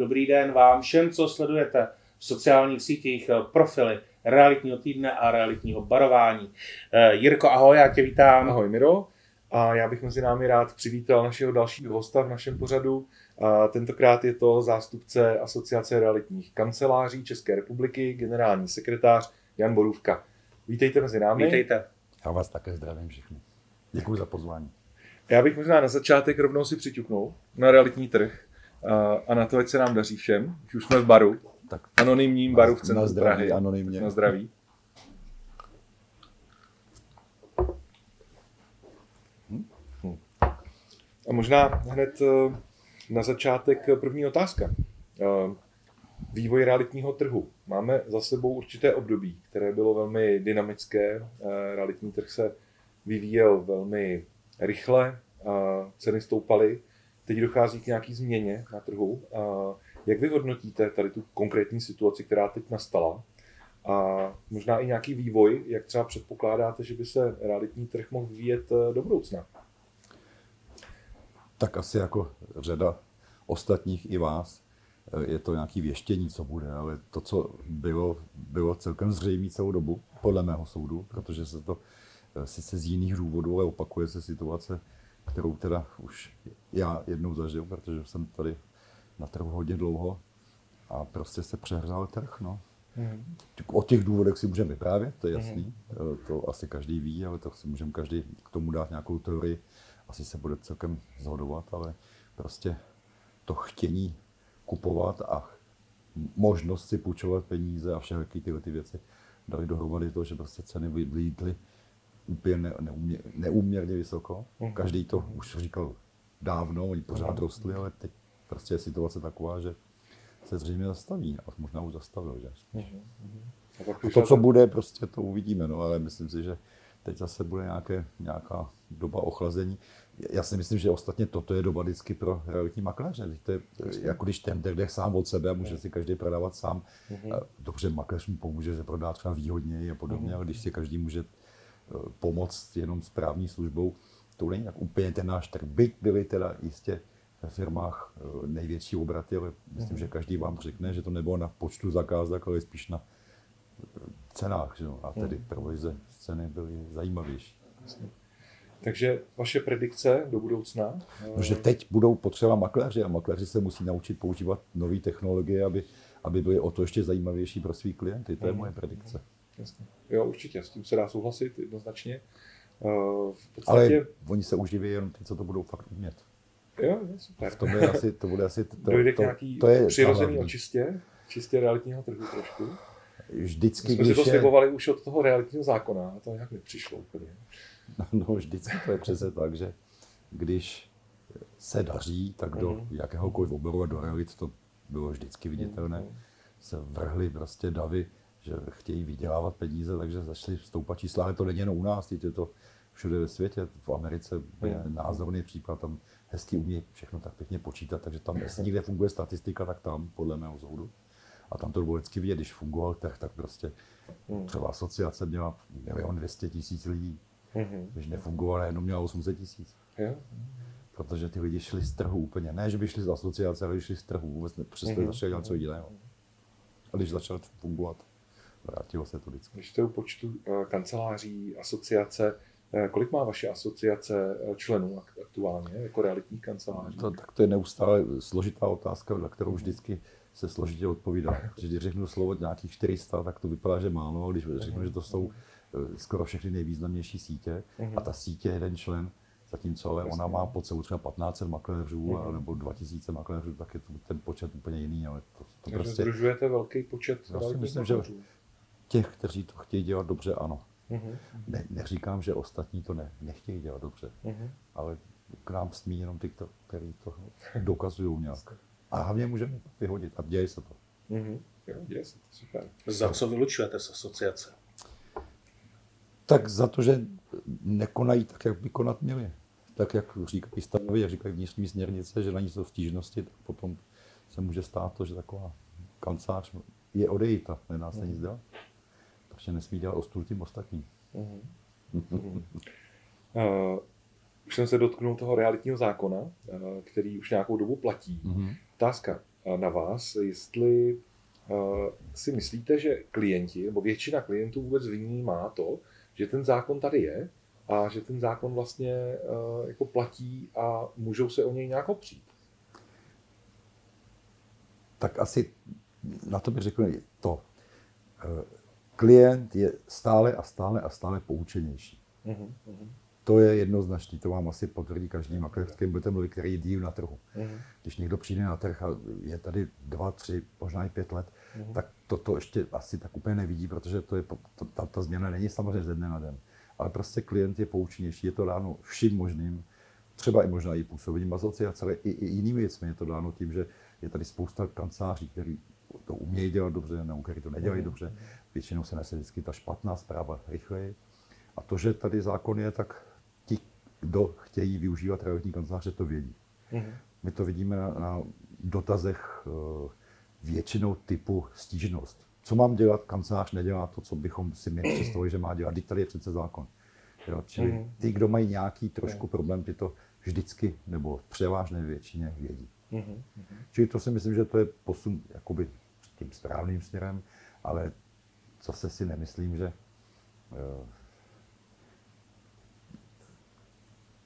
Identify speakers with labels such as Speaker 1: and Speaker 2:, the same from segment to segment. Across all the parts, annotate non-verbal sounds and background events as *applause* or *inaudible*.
Speaker 1: Dobrý den vám všem, co sledujete v sociálních sítích eh, profily realitního týdne a realitního barování. Eh, Jirko, ahoj, já tě vítám.
Speaker 2: Ahoj Miro. A já bych mezi námi rád přivítal našeho dalšího hosta v našem pořadu. A tentokrát je to zástupce Asociace realitních kanceláří České republiky, generální sekretář Jan Borůvka. Vítejte mezi námi.
Speaker 1: Vítejte.
Speaker 3: Já vás také zdravím všechny. Děkuji za pozvání.
Speaker 2: Já bych možná na začátek rovnou si přiťuknul na realitní trh a, na to, ať se nám daří všem. Už jsme v baru,
Speaker 3: Tak
Speaker 2: anonymním baru v centru
Speaker 3: na zdraví,
Speaker 2: Prahy.
Speaker 3: anonymně.
Speaker 2: Na zdraví. Hm. A možná hned eh, na začátek eh, první otázka. Eh, Vývoj realitního trhu. Máme za sebou určité období, které bylo velmi dynamické. Realitní trh se vyvíjel velmi rychle, ceny stoupaly. Teď dochází k nějaký změně na trhu. Jak vy hodnotíte tady tu konkrétní situaci, která teď nastala? A možná i nějaký vývoj, jak třeba předpokládáte, že by se realitní trh mohl vyvíjet eh, do budoucna?
Speaker 3: Tak asi jako řada ostatních i vás, eh, je to nějaký věštění, co bude, ale to, co bylo, bylo celkem zřejmé celou dobu, podle mého soudu, protože se to eh, sice z jiných důvodů, ale opakuje se situace, kterou teda už já jednou zažil, protože jsem tady na trhu hodně dlouho a prostě se přehřál trh. No. O těch důvodech si můžeme vyprávět, to je jasný, mm. to asi každý ví, ale to si můžeme každý k tomu dát nějakou teorii, asi se bude celkem zhodovat, ale prostě to chtění kupovat a možnost si půjčovat peníze a všechny tyhle ty věci dali dohromady to, že prostě ceny vylítly úplně ne, neumě, neúměrně vysoko.
Speaker 2: Mhm.
Speaker 3: Každý to už říkal dávno, oni pořád rostli, ale teď prostě je situace taková, že se zřejmě zastaví a možná už zastavil. Že?
Speaker 2: A pak
Speaker 3: A to, co bude, prostě to uvidíme, no, ale myslím si, že teď zase bude nějaké, nějaká doba ochlazení. Já si myslím, že ostatně toto je doba vždycky pro realitní makléře. To je jako když ten jde sám od sebe a může si každý prodávat sám. Dobře, makléř mu pomůže, že prodá třeba výhodněji a podobně, ale když si každý může pomoct jenom správní službou, to není tak úplně ten náš trh. Byť byly teda jistě ve firmách eh, největší obraty, ale myslím, že každý vám řekne, že to nebylo na počtu zakázek, ale spíš na cenách, že a tedy provize z ceny byly zajímavější.
Speaker 2: Takže vaše predikce do budoucna?
Speaker 3: No, že teď budou potřeba makléři a makléři se musí naučit používat nové technologie, aby, aby byly o to ještě zajímavější pro svý klienty. To je moje predikce.
Speaker 2: Jasně. Jo, určitě, s tím se dá souhlasit jednoznačně. Eh, V
Speaker 3: Ale
Speaker 2: podstatě,
Speaker 3: oni se už diví jenom ty, co to budou fakt umět.
Speaker 2: jo, jo, super.
Speaker 3: V tom je asi, to bude asi... To,
Speaker 2: Dojde
Speaker 3: to,
Speaker 2: nějaký
Speaker 3: to je
Speaker 2: přirozený
Speaker 3: hlavní.
Speaker 2: očistě, čistě realitního trhu trošku.
Speaker 3: Vždycky,
Speaker 2: My jsme si
Speaker 3: když
Speaker 2: to
Speaker 3: je,
Speaker 2: slibovali už od toho realitního zákona a to nějak nepřišlo úplně.
Speaker 3: No, vždycky to je přece tak, že když se daří, tak do
Speaker 2: Mhm.
Speaker 3: jakéhokoliv oboru a do realit to bylo vždycky viditelné.
Speaker 2: Mhm.
Speaker 3: Se vrhly prostě davy, že chtějí vydělávat peníze, takže začaly stoupat čísla. Ale to není jenom u nás, teď je to všude ve světě. V Americe úplně
Speaker 2: Mhm.
Speaker 3: názorný příklad, tam hezky umí všechno tak pěkně počítat, takže tam, jestli někde funguje statistika, tak tam, podle mého soudu. A tam to bylo vždycky vidět, když fungoval trh, tak prostě
Speaker 2: Mhm.
Speaker 3: třeba asociace měla milion 200 tisíc lidí,
Speaker 2: Mhm.
Speaker 3: když nefungovala, jenom měla 800 tisíc. Protože ty lidi šli z trhu úplně. Ne, že by šli z asociace, ale šli z trhu. Vůbec ne,
Speaker 2: Mhm.
Speaker 3: začali dělat něco jiného. A když začal fungovat, vrátilo se to vždycky.
Speaker 2: Když jste u počtu eh, kanceláří, asociace, eh, kolik má vaše asociace eh, členů ak- aktuálně, jako realitních kanceláří?
Speaker 3: To, tak to je neustále složitá otázka, na kterou vždycky se složitě odpovídá. Když řeknu slovo nějakých 400, tak to vypadá, že málo, ale když řeknu, že to jsou skoro všechny nejvýznamnější sítě a ta sítě je jeden člen, zatímco ale ona má pod sebou třeba 1500 makléřů a nebo 2000 makléřů, tak je to ten počet úplně jiný. Ale to, to
Speaker 2: Takže
Speaker 3: prostě
Speaker 2: združujete velký počet
Speaker 3: Já si myslím, že-. Těch, kteří to chtějí dělat dobře, ano.
Speaker 2: Mhm.
Speaker 3: Ne, neříkám, že ostatní to ne, nechtějí dělat dobře,
Speaker 2: Mhm.
Speaker 3: ale k nám smí jenom ty, který to dokazují nějak. A hlavně můžeme vyhodit a děje se to.
Speaker 2: Mhm. Jo, děje se to, super.
Speaker 1: Za co vylučujete z asociace?
Speaker 3: Tak za to, že nekonají tak, jak by konat měli. Tak, jak říkají stanovy, jak říkají vnitřní směrnice, že na ní jsou stížnosti, tak potom se může stát to, že taková kancelář je odejít a nedá se nic dělat. Takže nesmí dělat ostudu tím ostatním.
Speaker 2: Mhm. Mhm. Eh, už jsem se dotknul toho realitního zákona, eh, který už nějakou dobu platí.
Speaker 3: Mhm.
Speaker 2: Otázka eh, na vás, jestli eh, si myslíte, že klienti, nebo většina klientů vůbec vnímá to, že ten zákon tady je a že ten zákon vlastně jako platí a můžou se o něj nějak opřít.
Speaker 3: Tak asi na to bych řekl to. Klient je stále a stále a stále poučenější.
Speaker 2: Uh-huh.
Speaker 3: To je jednoznačný, to vám asi potvrdí každý makléř, s kterým budete mluvit, který je díl na trhu.
Speaker 2: Uh-huh.
Speaker 3: Když někdo přijde na trh a je tady dva, tři, možná i pět let,
Speaker 2: Mhm.
Speaker 3: tak to, to ještě asi tak úplně nevidí, protože to je, to, ta, ta změna není samozřejmě ze dne na den. Ale prostě klient je poučnější, je to dáno vším možným, třeba i možná i působením asociace, ale i, i jinými věcmi je to dáno tím, že je tady spousta kanceláří, který to umějí dělat dobře, nebo který to nedělají
Speaker 2: Mhm.
Speaker 3: dobře. Většinou se nese vždycky ta špatná zpráva rychleji. A to, že tady zákon je, tak ti, kdo chtějí využívat realitní kanceláře, to vědí.
Speaker 2: Uh-huh.
Speaker 3: My to vidíme na, na dotazech eh, většinou typu stížnost. Co mám dělat? Kancelář nedělá to, co bychom si my představili, že má dělat. Teď tady je přece zákon. Jo, čili
Speaker 2: Mhm.
Speaker 3: ty, kdo mají nějaký trošku problém, ty to vždycky nebo v převážné většině vědí.
Speaker 2: Uh-huh.
Speaker 3: Čili to si myslím, že to je posun jakoby tím správným směrem, ale zase si nemyslím, že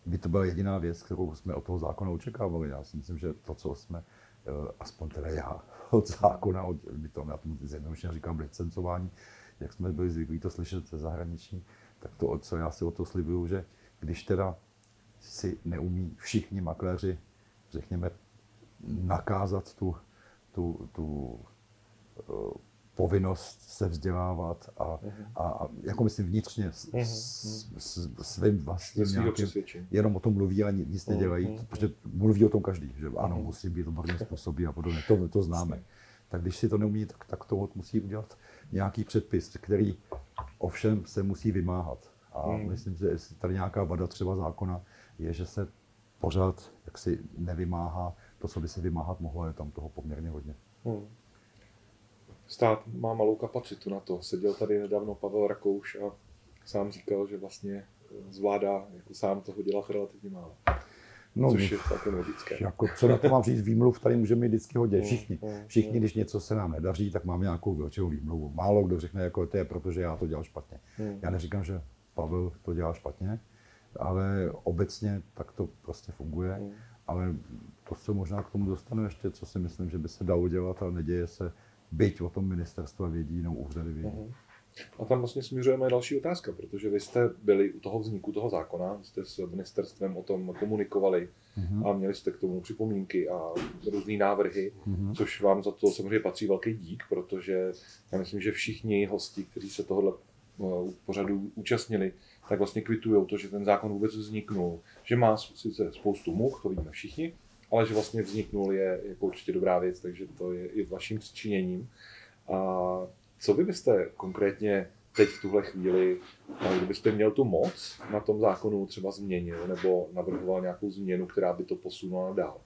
Speaker 3: by to byla jediná věc, kterou jsme od toho zákona očekávali. Já si myslím, že to, co jsme, aspoň teda já, od zákona, od, my to, já tomu zjednodušeně říkám licencování, jak jsme byli zvyklí to slyšet ze zahraničí, tak to, co já si o to slibuju, že když teda si neumí všichni makléři, řekněme, nakázat tu, tu, tu povinnost se vzdělávat a, a, a jako myslím vnitřně s,
Speaker 2: Mhm.
Speaker 3: s, s, svým vlastním nějakým, jenom o tom mluví a ni- nic nedělají,
Speaker 2: Mhm.
Speaker 3: protože mluví o tom každý, že ano,
Speaker 2: Mhm.
Speaker 3: musí být odborně způsobí a podobně, to, to známe. Tak když si to neumí, tak, tak to musí udělat nějaký předpis, který ovšem se musí vymáhat. A
Speaker 2: Mhm.
Speaker 3: myslím, že jestli tady nějaká vada třeba zákona je, že se pořád jaksi nevymáhá to, co by se vymáhat mohlo, je tam toho poměrně hodně.
Speaker 2: Hmm. Stát má malou kapacitu na to. Seděl tady nedávno Pavel Rakouš a sám říkal, že vlastně zvládá jako sám toho dělat relativně málo.
Speaker 3: No,
Speaker 2: což je celkem logické.
Speaker 3: Jako, co na to mám říct, výmluv tady můžeme mít vždycky hodně.
Speaker 2: Mm,
Speaker 3: Všichni.
Speaker 2: mm,
Speaker 3: Všichni,
Speaker 2: mm.
Speaker 3: když něco se nám nedaří, tak máme nějakou velkou výmluvu. Málo kdo řekne, jako to je proto, že já to dělal špatně. Já neříkám, že Pavel to dělá špatně, ale obecně tak to prostě funguje. Ale to se možná k tomu dostanu ještě, co si myslím, že by se dalo dělat, ale neděje se, byť o tom ministerstva vědí, nebo úřady vědí.
Speaker 2: Mhm. A tam vlastně směřujeme další otázka, protože vy jste byli u toho vzniku toho zákona, jste s ministerstvem o tom komunikovali
Speaker 3: Mhm.
Speaker 2: a měli jste k tomu připomínky a různé návrhy,
Speaker 3: Mhm.
Speaker 2: což vám za to samozřejmě patří velký dík, protože já myslím, že všichni hosti, kteří se tohohle eh, pořadu účastnili, tak vlastně kvitují to, že ten zákon vůbec vzniknul, že má sice spoustu much, to vidíme všichni, ale že vlastně vzniknul je jako určitě dobrá věc, takže to je i vaším přičiněním. A co vy byste konkrétně teď v tuhle chvíli, kdybyste měl tu moc na tom zákonu třeba změnil nebo navrhoval nějakou změnu, která by to posunula dál?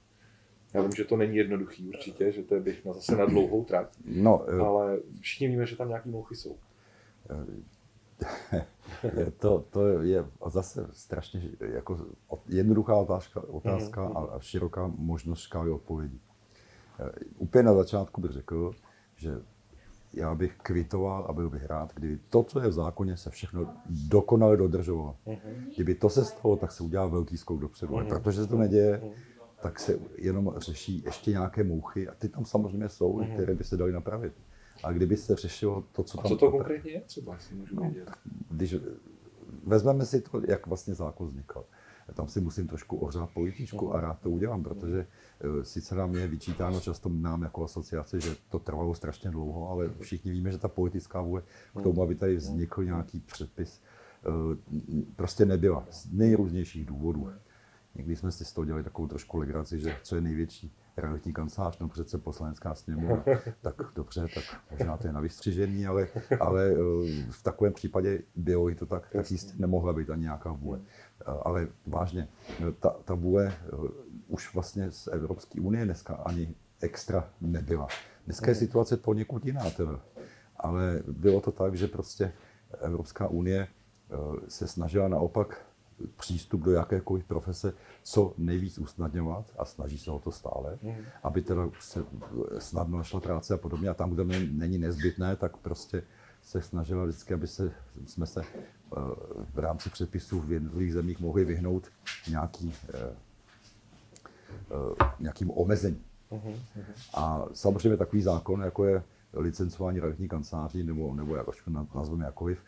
Speaker 2: Já vím, že to není jednoduchý určitě, že to je běh na zase na dlouhou trať,
Speaker 3: No, eh,
Speaker 2: ale všichni víme, že tam nějaký mouchy jsou. *laughs*
Speaker 3: to, to je zase strašně jako jednoduchá otázka, otázka
Speaker 2: Mhm,
Speaker 3: a, široká možnost škály odpovědí. Eh, Úplně na začátku bych řekl, že já bych kvitoval a byl bych rád, kdyby to, co je v zákoně, se všechno dokonale dodržovalo. Kdyby to se stalo, tak se udělá velký skok dopředu. Ale
Speaker 2: Mhm.
Speaker 3: protože se to neděje, tak se jenom řeší ještě nějaké mouchy a ty tam samozřejmě jsou,
Speaker 2: Mhm.
Speaker 3: které by se daly napravit. A kdyby se řešilo to, co
Speaker 2: A
Speaker 3: tam...
Speaker 2: co to konkrétně je třeba, jestli můžu
Speaker 3: No,
Speaker 2: vědět?
Speaker 3: když vezmeme si to, jak vlastně zákon vznikl. Tam si musím trošku ohřát političku a rád to udělám, protože eh, sice nám je vyčítáno často nám jako asociaci, že to trvalo strašně dlouho, ale všichni víme, že ta politická vůle k tomu, aby tady vznikl nějaký předpis, eh, prostě nebyla z nejrůznějších důvodů. Někdy jsme si z toho dělali takovou trošku legraci, že co je největší realitní kancelář, no přece poslanecká sněmovna, *laughs* tak dobře, tak možná to je na vystřižení, ale, ale eh, v takovém případě bylo i to tak, tak jistě nemohla být ani nějaká vůle. Eh, Ale vážně, eh, ta, ta vůle už vlastně z Evropské unie dneska ani extra nebyla. Dneska je situace poněkud jiná teda, ale bylo to tak, že prostě Evropská unie se snažila naopak přístup do jakékoliv profese co nejvíc usnadňovat a snaží se o to stále, mm. aby teda se snadno našla práce a podobně. A tam, kde není nezbytné, tak prostě se snažila vždycky, aby se, jsme se v rámci předpisů v jednotlivých zemích mohli vyhnout nějaký, nějakým omezení. Mm. A samozřejmě takový zákon, jako je licencování realitní kanceláří, nebo, nebo jak nazveme jakoliv,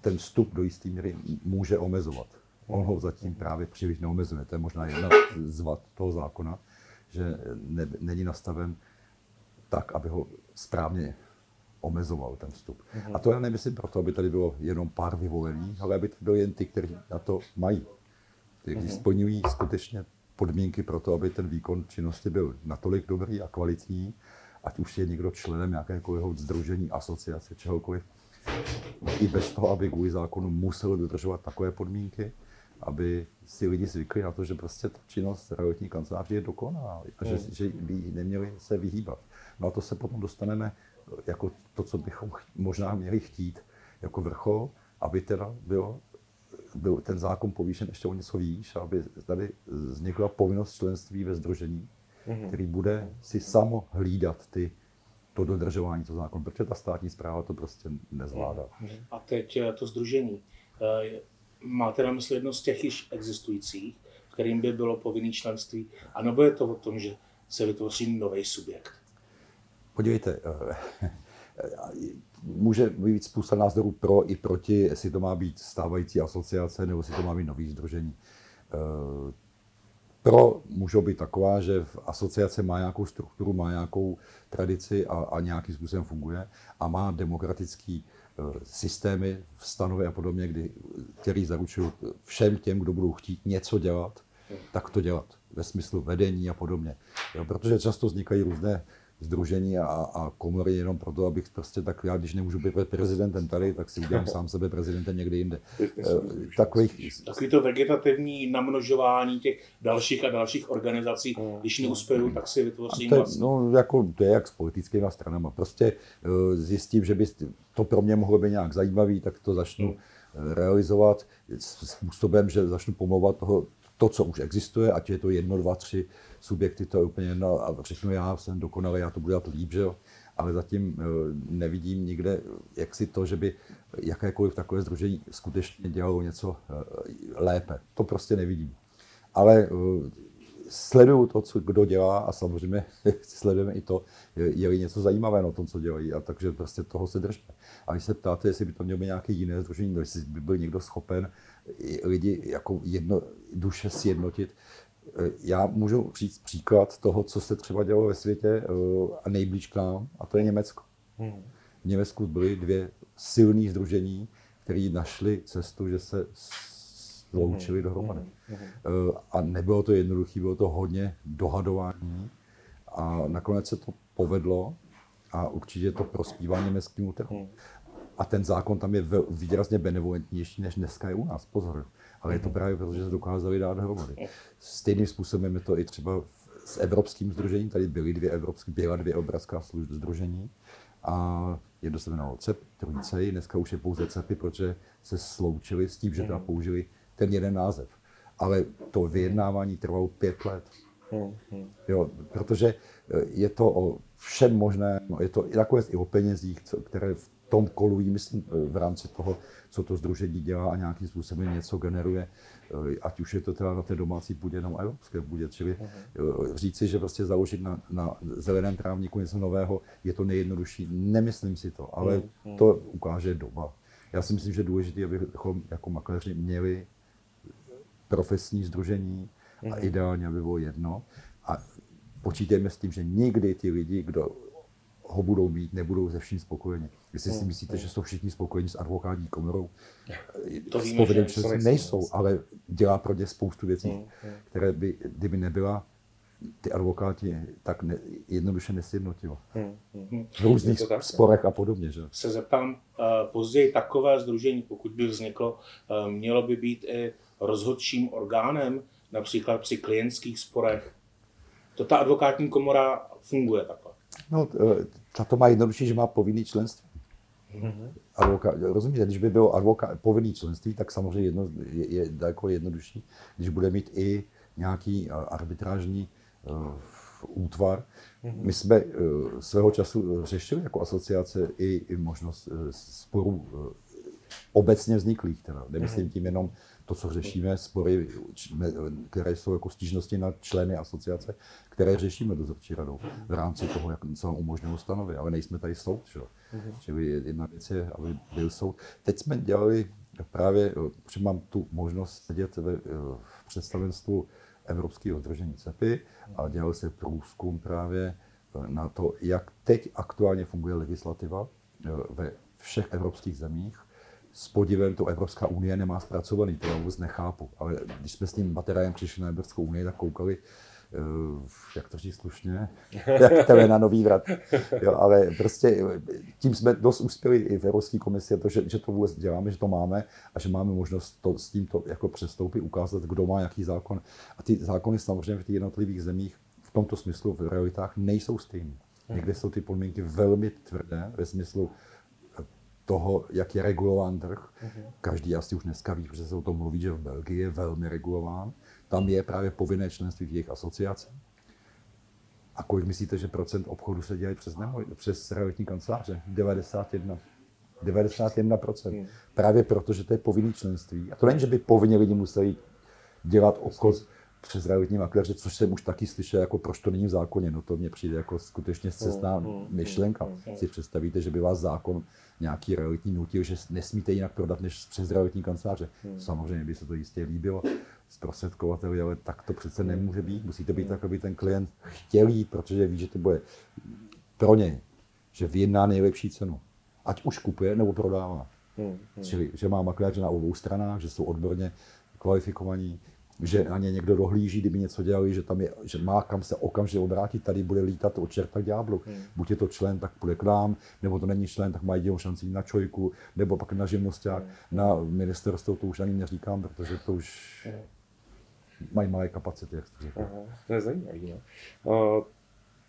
Speaker 3: ten vstup do jisté míry může omezovat. On ho zatím právě příliš neomezuje. To je možná jedna z vad toho zákona, že ne, není nastaven tak, aby ho správně omezoval ten vstup. Mm-hmm. A to já nemyslím proto, aby tady bylo jenom pár vyvolených, ale aby to bylo jen ty, kteří na to mají. Kteří mm-hmm. splňují skutečně podmínky pro to, aby ten výkon činnosti byl natolik dobrý a kvalitní, ať už je někdo členem jakékoliv združení, asociace, čehokoliv, i bez toho, aby kvůli zákonu musel dodržovat takové podmínky, aby si lidi zvykli na to, že prostě ta činnost realitní kanceláře je dokonalá a že, mm. že by neměli se vyhýbat. No a to se potom dostaneme jako to, co bychom možná měli chtít jako vrchol, aby teda bylo, byl ten zákon povýšen ještě o něco výš, aby tady vznikla povinnost členství ve združení, mm. který bude si samo hlídat ty to dodržování toho zákona, protože ta státní zpráva to prostě nezvládá.
Speaker 1: A teď eh, to združení. Eh, máte na mysli jedno z těch již existujících, kterým by bylo povinné členství, anebo je to o tom, že se vytvoří nový subjekt?
Speaker 3: Podívejte, eh, *laughs* může být spousta názorů pro i proti, jestli to má být stávající asociace nebo jestli to má být nový združení. Pro můžou být taková, že v asociace má nějakou strukturu, má nějakou tradici a, a nějakým způsobem funguje a má demokratický uh, systémy, stanovy a podobně, kdy, který zaručují všem těm, kdo budou chtít něco dělat, tak to dělat ve smyslu vedení a podobně. Jo, protože často vznikají různé združení a, a komory jenom proto, abych prostě tak, já když nemůžu být prezidentem tady, tak si udělám *laughs* sám sebe prezidentem někde jinde.
Speaker 1: Eh, takových... Takový to vegetativní namnožování těch dalších a dalších organizací, no. když neuspěju, tak si vytvořím
Speaker 3: to je, No, jako, to je jak s politickými stranami. Prostě uh, zjistím, že by to pro mě mohlo být nějak zajímavý, tak to začnu hmm. realizovat způsobem, že začnu pomlouvat toho, to, co už existuje, ať je to jedno, dva, tři subjekty, to je úplně jedno a řeknu já jsem dokonalý, já to budu dělat líp, že jo? ale zatím eh, nevidím nikde, jak si to, že by jakékoliv takové združení skutečně dělalo něco eh, lépe. To prostě nevidím. Ale eh, sleduju to, co kdo dělá a samozřejmě *laughs* sledujeme i to, je-li něco zajímavé na tom, co dělají. A takže prostě toho se držme. A když se ptáte, jestli by to mělo být nějaké jiné združení, jestli by byl někdo schopen lidi jako jedno, duše sjednotit, já můžu říct příklad toho, co se třeba dělo ve světě eh, a nejblíž k nám, a to je Německo. Hmm. V Německu byly dvě silné združení, které našly cestu, že se sloučili hmm. dohromady. Hmm. A nebylo to jednoduché, bylo to hodně dohadování a nakonec se to povedlo a určitě to prospívá německému trhu. A ten zákon tam je výrazně benevolentnější, než dneska je u nás. Pozor. Ale je to právě proto, že se dokázali dát dohromady. Stejným způsobem je to i třeba s Evropským združením. Tady byly dvě evropské, byla dvě obrazká služby združení. A jedno se jmenovalo CEP, druhý CEI, dneska už je pouze CEPy, protože se sloučili s tím, že tam použili ten jeden název. Ale to vyjednávání trvalo pět let. Jo, protože je to o všem možné, je to nakonec i o penězích, které v tom kolují, myslím, v rámci toho, co to združení dělá a nějakým způsobem něco generuje, eh, ať už je to teda na té domácí půdě nebo evropské půdě. Čili uh-huh. říci, že prostě založit na, na zeleném trávníku něco nového je to nejjednodušší. Nemyslím si to, ale uh-huh. to ukáže doba. Já si myslím, že je důležité, abychom jako makléři měli profesní združení a ideálně, aby bylo jedno. A počítejme s tím, že nikdy ty lidi, kdo ho budou mít, nebudou ze vším spokojeni. Jestli si hmm, myslíte, že jsou všichni spokojeni s advokátní komorou, to s povedem nejsou, ale dělá pro ně spoustu věcí, hmm, hmm. které by, kdyby nebyla, ty advokáti tak ne, jednoduše nesjednotilo. V různých sporech a podobně. Že?
Speaker 1: Se zeptám, uh, později takové združení, pokud by vzniklo, uh, mělo by být i rozhodčím orgánem, například při klientských sporech. To ta advokátní komora funguje takhle.
Speaker 3: No, e, to má jednodušší, že má povinný členství. Mm-hmm. Advoka, rozumíte, když by bylo advoka, povinný členství, tak samozřejmě jedno, je, je daleko jednodušší, když bude mít i nějaký arbitrážní uh, útvar. Mm-hmm. My jsme uh, svého času řešili jako asociace i, i možnost uh, sporů uh, obecně vzniklých, teda. nemyslím mm-hmm. tím jenom to, co řešíme, spory, které jsou jako stížnosti na členy asociace, které řešíme dozorčí radou v rámci toho, jak se nám umožnilo stanovy, ale nejsme tady soud. Že? Mm-hmm. Čili jedna věc je, aby byl soud. Teď jsme dělali právě, že mám tu možnost sedět ve, v představenstvu Evropského združení CEPy a dělal se průzkum právě na to, jak teď aktuálně funguje legislativa ve všech evropských zemích s podivem to Evropská unie nemá zpracovaný, to já vůbec nechápu. Ale když jsme s tím materiálem přišli na Evropskou unii, tak koukali, uh, jak to říct slušně, jak to je na nový vrat. Jo, ale prostě tím jsme dost uspěli i v Evropské komisi, to, že, že to vůbec děláme, že to máme a že máme možnost to, s tímto jako přestoupit, ukázat, kdo má jaký zákon. A ty zákony samozřejmě v těch jednotlivých zemích v tomto smyslu v realitách nejsou stejné. Někde jsou ty podmínky velmi tvrdé ve smyslu toho, jak je regulován trh. Uh-huh. Každý asi už dneska ví, protože se o tom mluví, že v Belgii je velmi regulován. Tam je právě povinné členství v jejich asociace. A kolik myslíte, že procent obchodu se dělají přes, neho, přes realitní kanceláře? 91. 91%. Hmm. Právě proto, že to je povinný členství. A to není, že by povinně lidi museli dělat obchod přes realitní makléře, což jsem už taky slyšel, jako proč to není v zákoně. No to mně přijde jako skutečně cestná hmm, hmm, myšlenka. Si představíte, že by vás zákon nějaký realitní nutil, že nesmíte jinak prodat než přes realitní kanceláře. Samozřejmě by se to jistě líbilo zprostředkovateli, ale tak to přece nemůže být. Musí to být tak, aby ten klient chtěl jít, protože ví, že to bude pro něj, že vyjedná nejlepší cenu. Ať už kupuje nebo prodává. Hmm. Hmm. Čili, že má makléře na obou stranách, že jsou odborně kvalifikovaní, že na ně někdo dohlíží, kdyby něco dělali, že tam je, že má kam se okamžitě obrátit, tady bude lítat od čerta k ďáblu. Hmm. Buď je to člen, tak půjde k nám, nebo to není člen, tak má jedinou šanci na čojku, nebo pak na živnosták, hmm. na ministerstvo, to už ani neříkám, protože to už hmm. mají malé kapacity, jak jste řekl. Aha,
Speaker 2: to je zajímavé. No. Uh,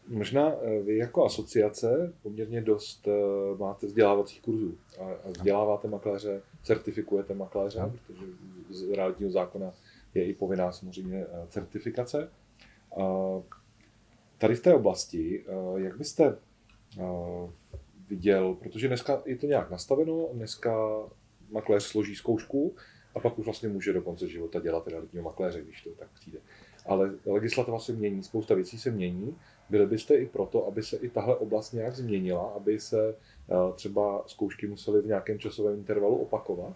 Speaker 2: možná eh, vy jako asociace poměrně dost uh, máte vzdělávacích kurzů a, a vzděláváte makléře, certifikujete makléře, hmm. protože z realitního zákona je i povinná samozřejmě eh, certifikace. Tady v té oblasti, eh, jak byste eh, viděl, protože dneska je to nějak nastaveno, dneska makléř složí zkoušku a pak už vlastně může do konce života dělat realitního makléře, když to tak přijde. Ale legislativa se mění, spousta věcí se mění. Byli byste i proto, aby se i tahle oblast nějak změnila, aby se třeba zkoušky musely v nějakém časovém intervalu opakovat?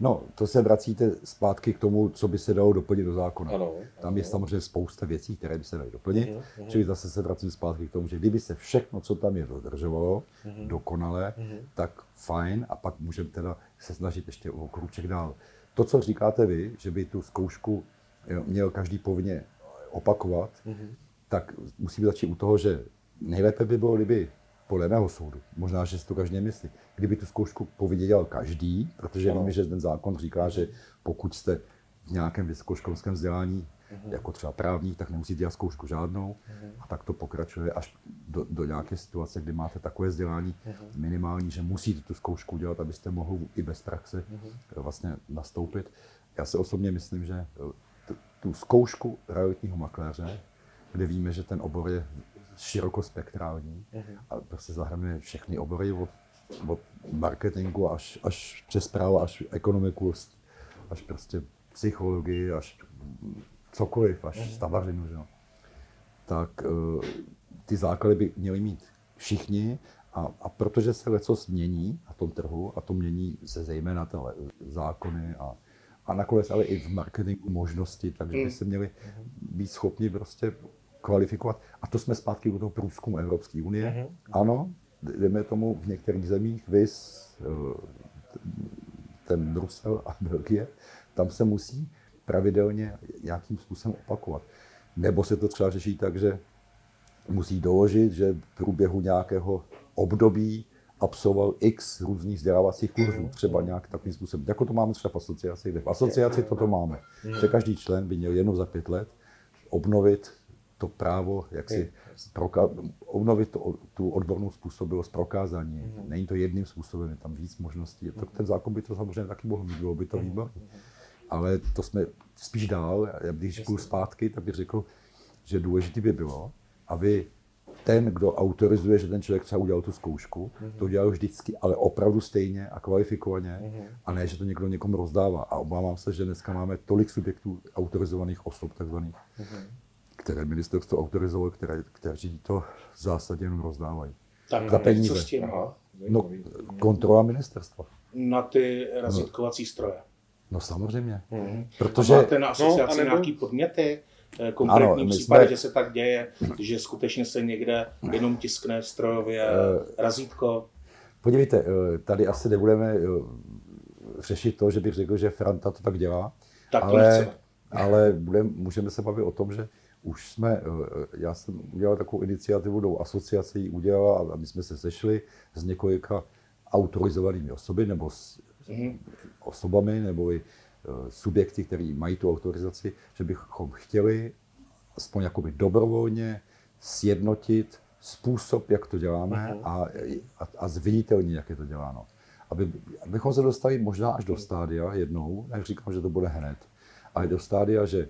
Speaker 3: No, to se vracíte zpátky k tomu, co by se dalo doplnit do zákona. Ano, Tam ano. je samozřejmě spousta věcí, které by se daly doplnit. Uh-huh, uh-huh. Čili zase se vracím zpátky k tomu, že kdyby se všechno, co tam je, dodržovalo uh-huh. dokonale, uh-huh. tak fajn a pak můžeme teda se snažit ještě o kruček dál. To, co říkáte vy, že by tu zkoušku měl každý povinně opakovat, uh-huh. tak musíme začít u toho, že nejlépe by bylo, kdyby podle mého soudu, možná, že si to každý myslí, kdyby tu zkoušku povinně dělal každý, protože víme, že ten zákon říká, že pokud jste v nějakém vysokoškolském vzdělání, uh-huh. jako třeba právník, tak nemusíte dělat zkoušku žádnou uh-huh. a tak to pokračuje až do, do nějaké situace, kdy máte takové vzdělání uh-huh. minimální, že musíte tu zkoušku dělat, abyste mohli i bez praxe uh-huh. vlastně nastoupit. Já si osobně myslím, že t- tu zkoušku realitního makléře, kde víme, že ten obor je širokospektrální uh-huh. a prostě zahrnuje všechny obory od, od marketingu až, až přes právo, až ekonomiku, až prostě psychologii, až cokoliv, až uh-huh. stavařinu. Že? Tak uh, ty základy by měli mít všichni a, a protože se leco změní na tom trhu, a to mění se zejména ty zákony a, a nakonec ale i v marketingu možnosti, takže by hmm. se měli být schopni prostě kvalifikovat. A to jsme zpátky u toho průzkumu Evropské unie. Mm-hmm. Ano, jdeme tomu v některých zemích, vys eh, ten Brusel a Belgie, tam se musí pravidelně nějakým způsobem opakovat. Nebo se to třeba řeší tak, že musí doložit, že v průběhu nějakého období absolvoval x různých vzdělávacích kurzů, mhm. třeba nějak takovým způsobem. Jako to máme třeba v asociaci, kde v asociaci toto máme. Že každý člen by měl jednou za pět let obnovit to právo, jak si proka- obnovit to, tu odbornou způsobilost prokázání. Mm-hmm. Není to jedním způsobem, je tam víc možností. To, ten zákon by to samozřejmě taky mohl mít, bylo by to výborné. Mm-hmm. Ale to jsme spíš dál, když půjdu zpátky, tak bych řekl, že důležité by bylo, aby ten, kdo autorizuje, že ten člověk třeba udělal tu zkoušku, mm-hmm. to dělal vždycky, ale opravdu stejně a kvalifikovaně, mm-hmm. a ne, že to někdo někomu rozdává. A obávám se, že dneska máme tolik subjektů autorizovaných osob, takzvaných, mm-hmm. Které ministerstvo autorizovalo, které, kteří to v zásadě jenom rozdávají.
Speaker 1: Tak
Speaker 3: za peníze.
Speaker 1: co s tím?
Speaker 2: Aha,
Speaker 3: No, kontrola ministerstva.
Speaker 1: Na ty razítkovací stroje.
Speaker 3: No samozřejmě.
Speaker 1: Mm-hmm.
Speaker 3: Protože,
Speaker 1: Máte na asociaci
Speaker 2: no, anebo-
Speaker 1: nějaký podněty? eh, Konkrétní
Speaker 3: Ano, my
Speaker 1: případy,
Speaker 3: jsme-
Speaker 1: že se tak děje, *clears throat* že skutečně se někde jenom tiskne strojově
Speaker 3: Eh,
Speaker 1: razítko.
Speaker 3: podívejte, eh, tady asi nebudeme řešit to, že bych řekl, že Franta to tak dělá,
Speaker 1: Tak to
Speaker 3: ale,
Speaker 1: nechceme.
Speaker 3: ale budem, můžeme se bavit o tom, že už jsme, eh, já jsem udělal takovou iniciativu, do asociace ji udělala a my jsme se sešli s několika autorizovanými osoby nebo s
Speaker 1: Mhm.
Speaker 3: osobami nebo i eh, subjekty, které mají tu autorizaci, že bychom chtěli aspoň jakoby dobrovolně sjednotit způsob, jak to děláme a, a, a zviditelnit, jak je to děláno. Aby, abychom se dostali možná až do stádia jednou, neříkám, že to bude hned, ale do stádia, že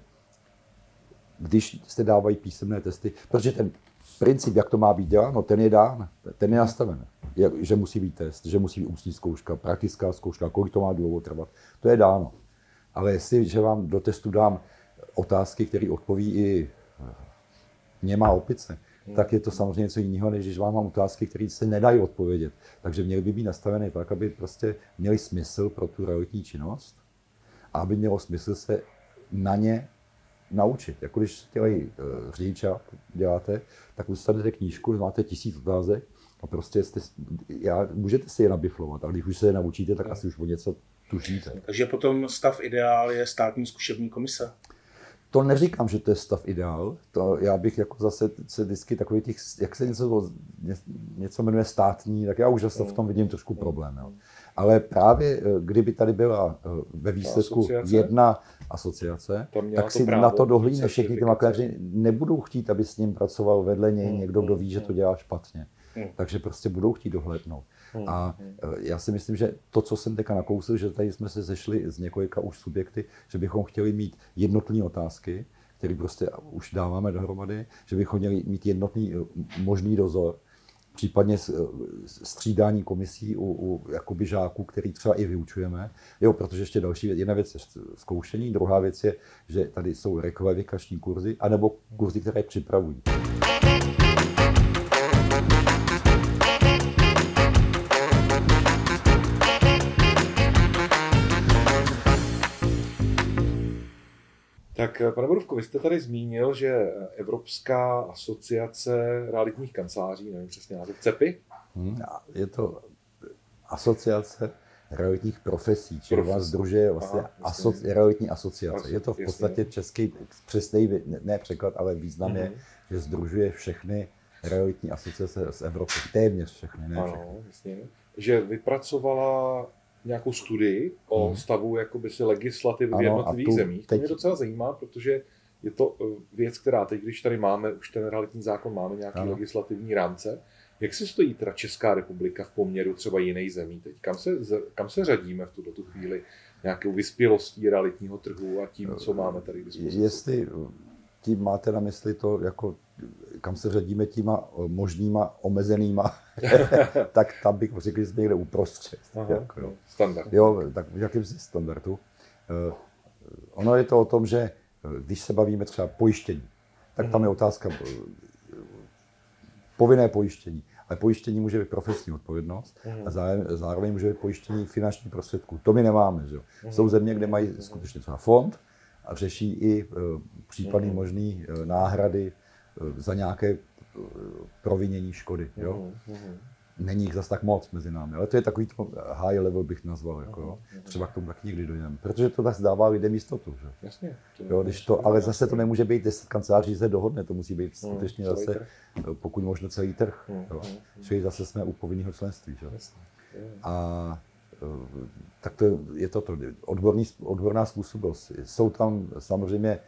Speaker 3: když se dávají písemné testy, protože ten princip, jak to má být děláno, ten je dán, ten je nastaven. Je, že musí být test, že musí být ústní zkouška, praktická zkouška, kolik to má dlouho trvat, to je dáno. Ale jestli, že vám do testu dám otázky, které odpoví i něma opice, tak je to samozřejmě něco jiného, než když vám mám otázky, které se nedají odpovědět. Takže měly by být nastaveny tak, aby prostě měly smysl pro tu realitní činnost a aby mělo smysl se na ně naučit. Jako když dělají uh, řidiča, děláte, tak dostanete knížku, máte tisíc otázek a prostě jste, já, můžete si je nabiflovat, ale když už se je naučíte, tak asi už o něco tušíte.
Speaker 1: Takže potom stav ideál je státní zkušební komise.
Speaker 3: To neříkám, že to je stav ideál, to já bych jako zase se vždycky takový těch, jak se něco, ně- něco jmenuje státní, tak já už zase v tom vidím trošku problém. Jo. Ale právě eh, kdyby tady byla eh, ve výsledku
Speaker 2: asociace?
Speaker 3: jedna asociace, tak
Speaker 2: to
Speaker 3: si
Speaker 2: právo
Speaker 3: na to dohlídne všichni ty makléři, nebudou chtít, aby s ním pracoval vedle něj
Speaker 1: Hmm,
Speaker 3: někdo, kdo ví, že to dělá špatně.
Speaker 1: Hmm.
Speaker 3: Takže prostě budou chtít dohlédnout.
Speaker 2: Hmm,
Speaker 3: A eh, já si myslím, že to, co jsem teďka nakousil, že tady jsme se sešli z několika už subjekty, že bychom chtěli mít jednotné otázky, které prostě už dáváme dohromady, že bychom měli mít jednotný možný dozor, případně střídání komisí u, u jakoby žáků, který třeba i vyučujeme. Jo, protože ještě další věc, jedna věc je zkoušení, druhá věc je, že tady jsou rekvalifikační kurzy, anebo kurzy, které připravují.
Speaker 2: Tak, eh, pane Borůvko, vy jste tady zmínil, že Evropská asociace realitních kanceláří, nevím přesně název, CEPI,
Speaker 3: Hmm. Je to asociace realitních profesí, čili vás združuje vlastně
Speaker 2: Aha,
Speaker 3: aso,
Speaker 2: jasně.
Speaker 3: realitní asociace. Je to v podstatě český přesný, ne, překlad, ale význam je,
Speaker 2: Mhm.
Speaker 3: že združuje všechny realitní asociace z Evropy. Téměř všechny, ne všechny.
Speaker 2: ano, jasně, že vypracovala nějakou studii o
Speaker 3: Mhm.
Speaker 2: stavu jakoby si legislativy v
Speaker 3: Ano,
Speaker 2: jednotlivých
Speaker 3: a tu
Speaker 2: zemích. To
Speaker 3: teď-
Speaker 2: mě docela zajímá, protože je to eh, věc, která teď, když tady máme už ten realitní zákon, máme nějaký
Speaker 3: Ano.
Speaker 2: legislativní rámce, jak se stojí teda Česká republika v poměru třeba jiných zemí teď? Kam se, kam se řadíme v tuto tu chvíli nějakou vyspělostí realitního trhu a tím, co máme tady k dispozici?
Speaker 3: Jestli tím máte na mysli to, jako, kam se řadíme těma eh, možnýma omezenýma, *laughs* tak tam bych řekl, že jsme někde uprostřed.
Speaker 2: Aha,
Speaker 3: jako, jo.
Speaker 2: standard.
Speaker 3: Jo, tak v jakýmsi standardu. Eh, Ono je to o tom, že eh, když se bavíme třeba pojištění, tak tam je otázka eh, povinné pojištění. Ale pojištění může být profesní odpovědnost a zároveň, zároveň může být pojištění finančních prostředků. To my nemáme. Že? Jsou země, kde mají skutečně třeba fond a řeší i eh, případné možné eh, náhrady eh, za nějaké provinění škody. Jo?
Speaker 2: Mhm.
Speaker 3: Není jich zas tak moc mezi námi, ale to je takový to high level bych nazval. Jako, jo. Třeba k tomu tak někdy dojdeme. Protože to tak dává lidem jistotu. Že?
Speaker 2: Jasně. To-
Speaker 3: Jo, když to, ale zase to nemůže být 10 kanceláří, se dohodne, to musí být skutečně zase, pokud možno celý trh.
Speaker 2: Hmm,
Speaker 3: Jo. Čili zase jsme u povinného členství. Že?
Speaker 2: Jasně.
Speaker 3: A tak to je to, odborný, odborná způsobilost. Jsou tam samozřejmě eh,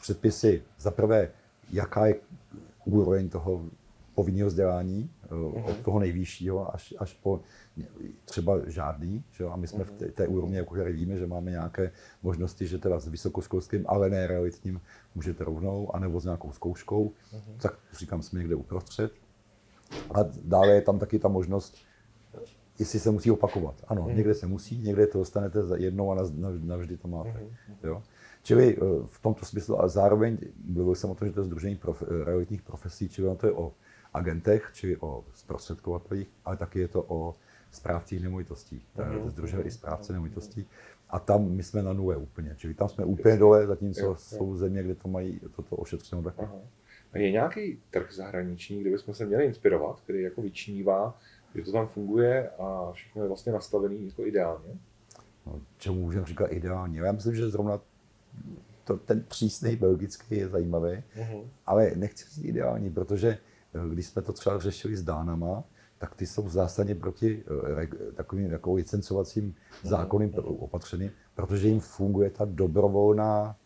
Speaker 3: předpisy za prvé jaká je úroveň toho povinného vzdělání, uh-huh. od toho nejvyššího až, až po třeba žádný. Že? A my jsme uh-huh. v té, té úrovni, jako tady víme, že máme nějaké možnosti, že teda s vysokoškolským, ale ne realitním můžete rovnou, anebo s nějakou zkouškou. Uh-huh. Tak říkám, jsme někde uprostřed. A dále je tam taky ta možnost, jestli se musí opakovat. Ano, uh-huh. někde se musí, někde to dostanete za jednou a navždy to máte. Uh-huh. Jo? Čili eh, v tomto smyslu, a zároveň mluvil jsem o tom, že to je združení prof, realitních profesí, čili to je o agentech, čili o zprostředkovatelích, ale taky je to o správcích nemovitostí. Mm-hmm. Združili i správce nemovitostí. A tam my jsme na nule úplně. Čili tam jsme úplně dole, zatímco jo, jsou země, kde to mají toto ošetřeno taky.
Speaker 2: A je nějaký trh zahraniční, kde bychom se měli inspirovat, který jako vyčnívá, že to tam funguje a všechno je vlastně nastavený jako ideálně?
Speaker 3: No, čemu můžeme říkat ideálně? Já myslím, že zrovna to, ten přísný belgický je zajímavý, uh-huh. ale nechci říct ideální, protože když jsme to třeba řešili s Dánama, tak ty jsou zásadně proti eh, takovým jako licencovacím mhm. zákonem mm. opatřeným, protože jim funguje ta dobrovolná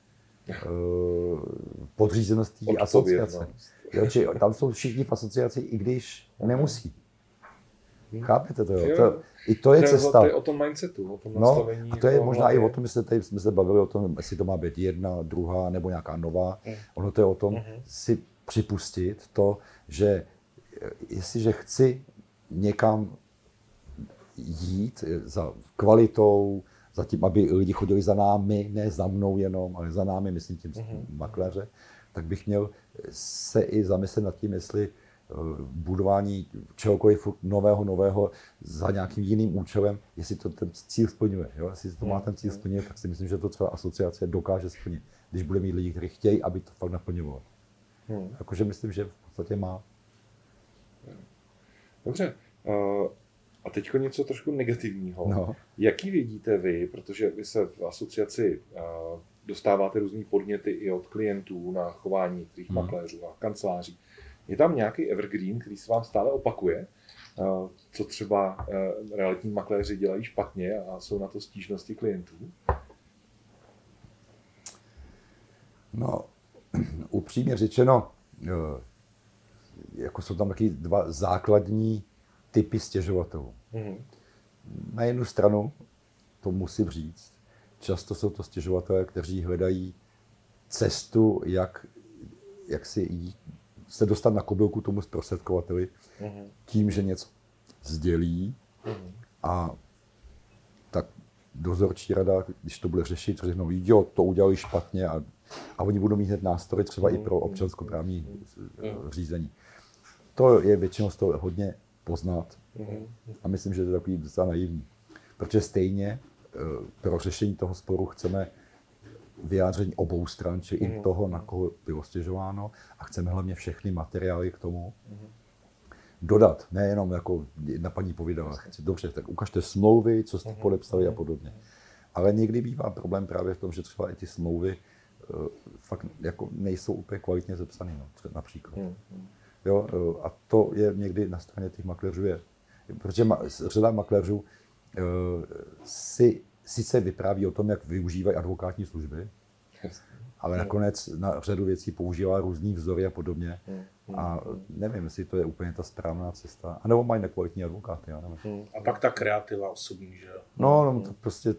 Speaker 3: uh, *laughs* podřízenost té asociace. Jo, či tam jsou všichni v asociaci, i když mhm. nemusí. Hmm. Chápete to, jo? To, I to je to cesta.
Speaker 2: To je o tom mindsetu, o tom
Speaker 3: no, a to je možná i o tom, jestli tady jsme se bavili o tom, jestli to má být jedna, druhá nebo nějaká nová. Hmm. Ono to je o tom hmm. si připustit to, že jestliže chci někam jít za kvalitou, za tím, aby lidi chodili za námi, ne za mnou jenom, ale za námi, myslím tím mm-hmm. makléře, tak bych měl se i zamyslet nad tím, jestli budování čehokoliv nového, nového za nějakým jiným účelem, jestli to ten cíl splňuje. Jo? Jestli to má ten cíl mhm. splnit, tak si myslím, že to třeba asociace dokáže splnit, když bude mít lidi, kteří chtějí, aby to fakt naplňovalo. Hmm. Jakože myslím, že v podstatě má.
Speaker 2: Dobře. Uh, a teď něco trošku negativního. No. Jaký vidíte vy, protože vy se v asociaci uh, dostáváte různý podněty i od klientů na chování některých hmm. makléřů a kanceláří. Je tam nějaký evergreen, který se vám stále opakuje, uh, co třeba uh, realitní makléři dělají špatně a jsou na to stížnosti klientů?
Speaker 3: No, *clears throat* upřímně řečeno, eh, jako jsou tam taky dva základní typy stěžovatelů. Mm-hmm. Na jednu stranu, to musím říct, často jsou to stěžovatelé, kteří hledají cestu, jak, jak si jí, se dostat na kobylku tomu zprostředkovateli mm-hmm. tím, že něco sdělí mm-hmm. a tak dozorčí rada, když to bude řešit, řeknou, jo, to udělali špatně a a oni budou mít hned nástroj třeba i pro občanskoprávní řízení. To je většinou z toho hodně poznat a myslím, že to je takový docela naivní. Protože stejně eh, pro řešení toho sporu chceme vyjádření obou stran, či i toho, na koho bylo stěžováno a chceme hlavně všechny materiály k tomu dodat, nejenom jako na paní povídala, chci, dobře, tak ukažte smlouvy, co jste podepsali a podobně. Ale někdy bývá problém právě v tom, že třeba i ty smlouvy Eh, fakt jako nejsou úplně kvalitně zepsaný, no, například. Jo, eh, a to je někdy na straně těch makléřů je. Protože ma, řada makléřů uh, si sice vypráví o tom, jak využívají advokátní služby, ale nakonec na řadu věcí používá různý vzory a podobně. Hmm, a nevím, jestli to je úplně ta správná cesta. A nebo mají nekvalitní advokáty. Já nevím.
Speaker 1: A pak ta kreativa osobní, že jo?
Speaker 3: No, no to prostě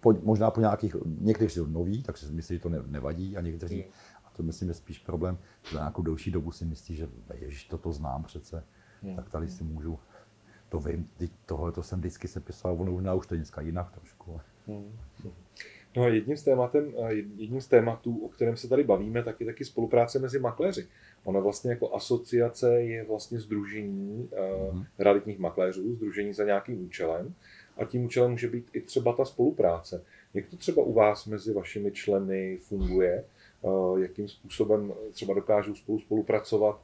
Speaker 3: po, možná po nějakých, někteří jsou noví, tak si myslí, že to ne, nevadí a někteří, hmm. a to myslím, že spíš problém, za nějakou delší dobu si myslí, že ježiš, toto znám přece, hmm. tak tady si můžu, to vím, tohle to jsem vždycky se písal, ono možná už to je dneska jinak trošku. Hmm.
Speaker 2: No a jedním z, tématem, jedním z tématů, o kterém se tady bavíme, tak je taky spolupráce mezi makléři. Ona vlastně jako asociace je vlastně združení mm-hmm. realitních makléřů, združení za nějakým účelem a tím účelem může být i třeba ta spolupráce. Jak to třeba u vás mezi vašimi členy funguje? Jakým způsobem třeba dokážou spolu spolupracovat?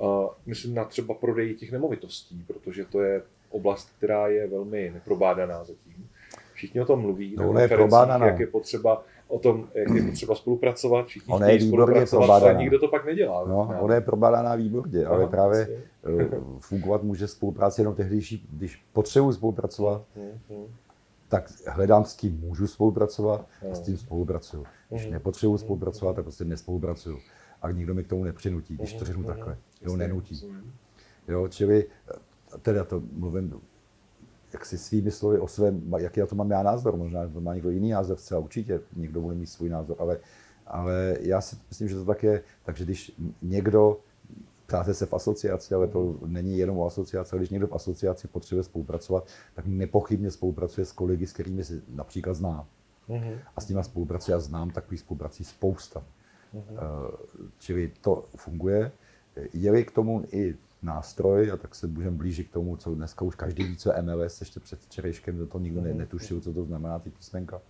Speaker 2: Eh, myslím na třeba prodeji těch nemovitostí, protože to je oblast, která je velmi neprobádaná zatím. Všichni o tom mluví
Speaker 3: no, na konferencích,
Speaker 2: jak je potřeba o tom, jak je potřeba spolupracovat, všichni ona chtějí spolupracovat, ale nikdo to pak nedělá.
Speaker 3: No, ona je probádaná výborně, ale právě uh, fungovat může spolupráce jenom tehdy, když potřebuji spolupracovat, hmm, hmm. tak hledám, s kým můžu spolupracovat a s tím spolupracuju. Když hmm. nepotřebuji spolupracovat, tak prostě nespolupracuju. a nikdo mi k tomu nepřinutí, když to řeknu takhle. Jo, nenutí. Jo, čili eh, teda to mluvím jak si svými slovy o svém, jaký na to mám já názor, možná to má někdo jiný názor, zcela určitě, někdo bude mít svůj názor, ale, ale já si myslím, že to tak je, takže když někdo, ptáte se v asociaci, ale to není jenom o asociaci, ale když někdo v asociaci potřebuje spolupracovat, tak nepochybně spolupracuje s kolegy, s kterými si například zná.
Speaker 2: Mhm.
Speaker 3: A s nimi spolupracuje, já znám takových spoluprací spousta.
Speaker 2: Mhm.
Speaker 3: Eh, Čili to funguje. Je-li k tomu i nástroj, a tak se můžeme blížit k tomu, co dneska už každý ví, co je MLS, ještě před včerejškem to, to nikdo
Speaker 2: Mhm.
Speaker 3: ne- netušil, co to znamená, ty písmenka.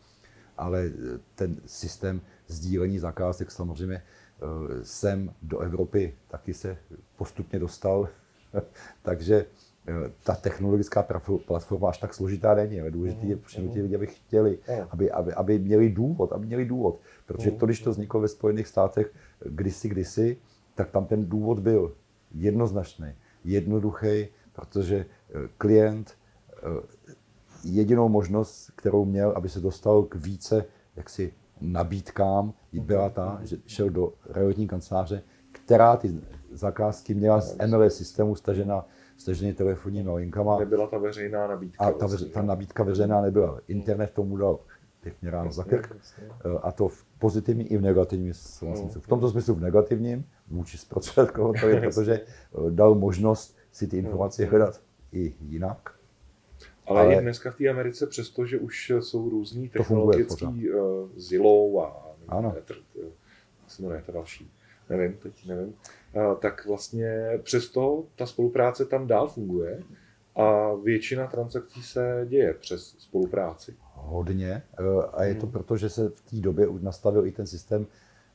Speaker 3: Ale eh, ten systém sdílení zakázek samozřejmě eh, sem do Evropy taky se postupně dostal, *laughs* takže eh, ta technologická platforma až tak složitá není, ale důležité je přinutit lidi, aby chtěli, aby, aby, aby měli důvod, aby měli důvod. Protože to, když to vzniklo ve Spojených státech kdysi, kdysi, tak tam ten důvod byl jednoznačný, jednoduchý, protože eh, klient eh, jedinou možnost, kterou měl, aby se dostal k více jaksi nabídkám, byla ta, že šel do realitní kanceláře, která ty zakázky měla z MLS systému stažena, stažený telefonními linkama
Speaker 2: Nebyla ta veřejná nabídka.
Speaker 3: a ta,
Speaker 2: vlastně.
Speaker 3: veře, ta nabídka veřejná nebyla. Internet tomu dal pěkně ráno za krk. Eh, A to v pozitivním i v negativním slova smyslu. V tomto smyslu v negativním, vůči zprostředkovateli, *laughs* protože eh, dal možnost si ty informace hledat i jinak.
Speaker 2: Ale,
Speaker 3: Ale-
Speaker 2: i dneska v té Americe, přesto, že už jsou různý
Speaker 3: To
Speaker 2: technologický uh, Zillow a
Speaker 3: Ano.
Speaker 2: Ether, eh, jak se jmenuje ta další, nevím, teď nevím, uh, tak vlastně přesto ta spolupráce tam dál funguje a většina transakcí se děje přes spolupráci.
Speaker 3: Hodně. eh, A je to proto, že se v té době už nastavil i ten systém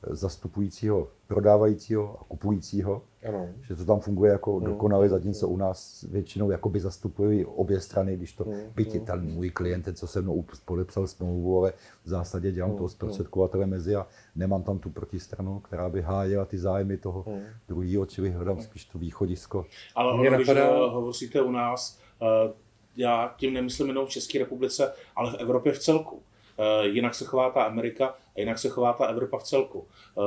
Speaker 3: zastupujícího, prodávajícího a kupujícího,
Speaker 2: Ano.
Speaker 3: že to tam funguje jako
Speaker 2: Hmm.
Speaker 3: dokonale, zatímco u nás většinou jakoby zastupují obě strany, když to byť je ten můj klient, ten, co se mnou podepsal smlouvu, ale v zásadě dělám
Speaker 2: Hmm.
Speaker 3: toho zprostředkovatele mezi a nemám tam tu protistranu, která by hájila ty zájmy toho
Speaker 2: Hmm.
Speaker 3: druhého, čili hledám spíš to východisko.
Speaker 1: Ale ono, když
Speaker 2: napadá-
Speaker 1: eh, hovoříte u nás, eh, já tím nemyslím jenom v České republice, ale v Evropě v celku. Eh, Jinak se chová ta Amerika a jinak se chová ta Evropa v celku eh,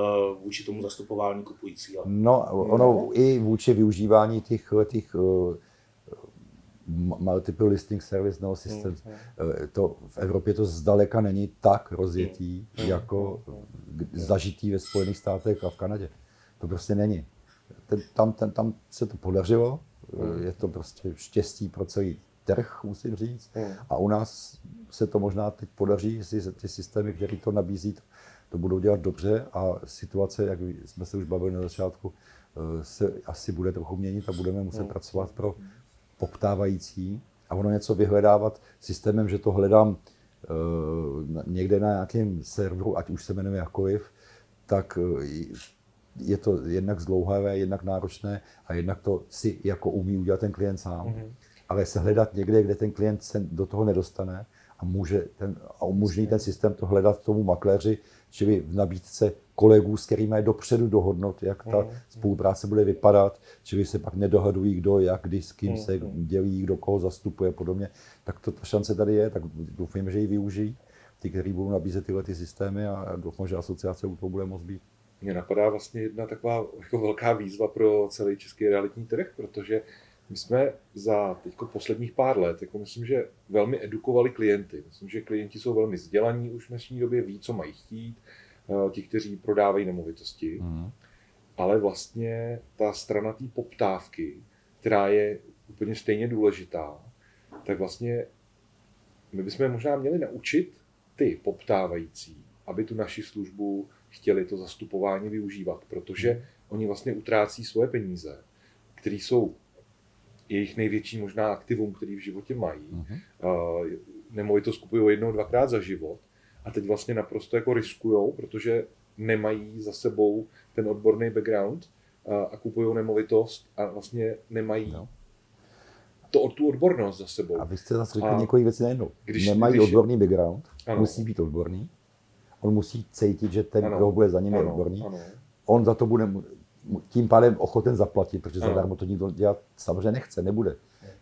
Speaker 1: vůči tomu zastupování kupujícího.
Speaker 3: No, ono i vůči využívání těch, těch uh, multiple listing service nebo systém, eh, to v Evropě to zdaleka není tak rozjetý, jako k- zažitý ve Spojených státech a v Kanadě. To prostě není. Ten, tam, ten, tam se to podařilo, eh, je to prostě štěstí pro celý trh, musím říct.
Speaker 2: Hmm.
Speaker 3: A u nás se to možná teď podaří, jestli ty systémy, které to nabízí, to, budou dělat dobře a situace, jak jsme se už bavili na začátku, eh, se asi bude trochu měnit a budeme muset pracovat pro poptávající a ono něco vyhledávat systémem, že to hledám eh, někde na nějakém serveru, ať už se jmenuje jakkoliv, tak eh, je to jednak zdlouhavé, jednak náročné a jednak to si jako umí udělat ten klient sám. Mm-hmm. Ale se hledat někde, kde ten klient se do toho nedostane a může ten, a umožní ten systém to hledat tomu makléři, čili v nabídce kolegů, s kterými je dopředu dohodnout, jak ta spolupráce bude vypadat, čili se pak nedohadují, kdo, jak, kdy, s kým se dělí, kdo koho zastupuje a podobně, tak to ta šance tady je, tak doufujeme, že ji využijí, ty, kteří budou nabízet tyhle ty systémy a doufám, že asociace u toho bude moc být.
Speaker 2: Mně napadá vlastně jedna taková jako velká výzva pro celý český realitní trh, protože my jsme za teďko posledních pár let, jako myslím, že velmi edukovali klienty. Myslím, že klienti jsou velmi vzdělaní už v dnešní době, ví, co mají chtít, eh, ti, kteří prodávají nemovitosti.
Speaker 3: Mm.
Speaker 2: ale vlastně ta strana té poptávky, která je úplně stejně důležitá, tak vlastně my bychom možná měli naučit ty poptávající, aby tu naši službu chtěli to zastupování využívat, protože oni vlastně utrácí svoje peníze, které jsou jejich největší možná aktivum, který v životě mají.
Speaker 3: Mhm.
Speaker 2: Uh, nemovitost kupují jednou, dvakrát za život a teď vlastně naprosto jako riskujou, protože nemají za sebou ten odborný background uh, a kupují nemovitost a vlastně nemají
Speaker 3: No.
Speaker 2: to, tu odbornost za sebou.
Speaker 3: A vy jste zase řekl
Speaker 2: A
Speaker 3: několik věcí najednou.
Speaker 2: když-
Speaker 3: Nemají
Speaker 2: když-
Speaker 3: odborný background,
Speaker 2: Ano.
Speaker 3: musí být odborný, on musí cítit, že ten,
Speaker 2: Ano.
Speaker 3: kdo bude za ním, je
Speaker 2: ano,
Speaker 3: odborný.
Speaker 2: ano.
Speaker 3: On za to bude tím pádem ochoten zaplatit, protože zadarmo to nikdo dělat samozřejmě nechce, nebude.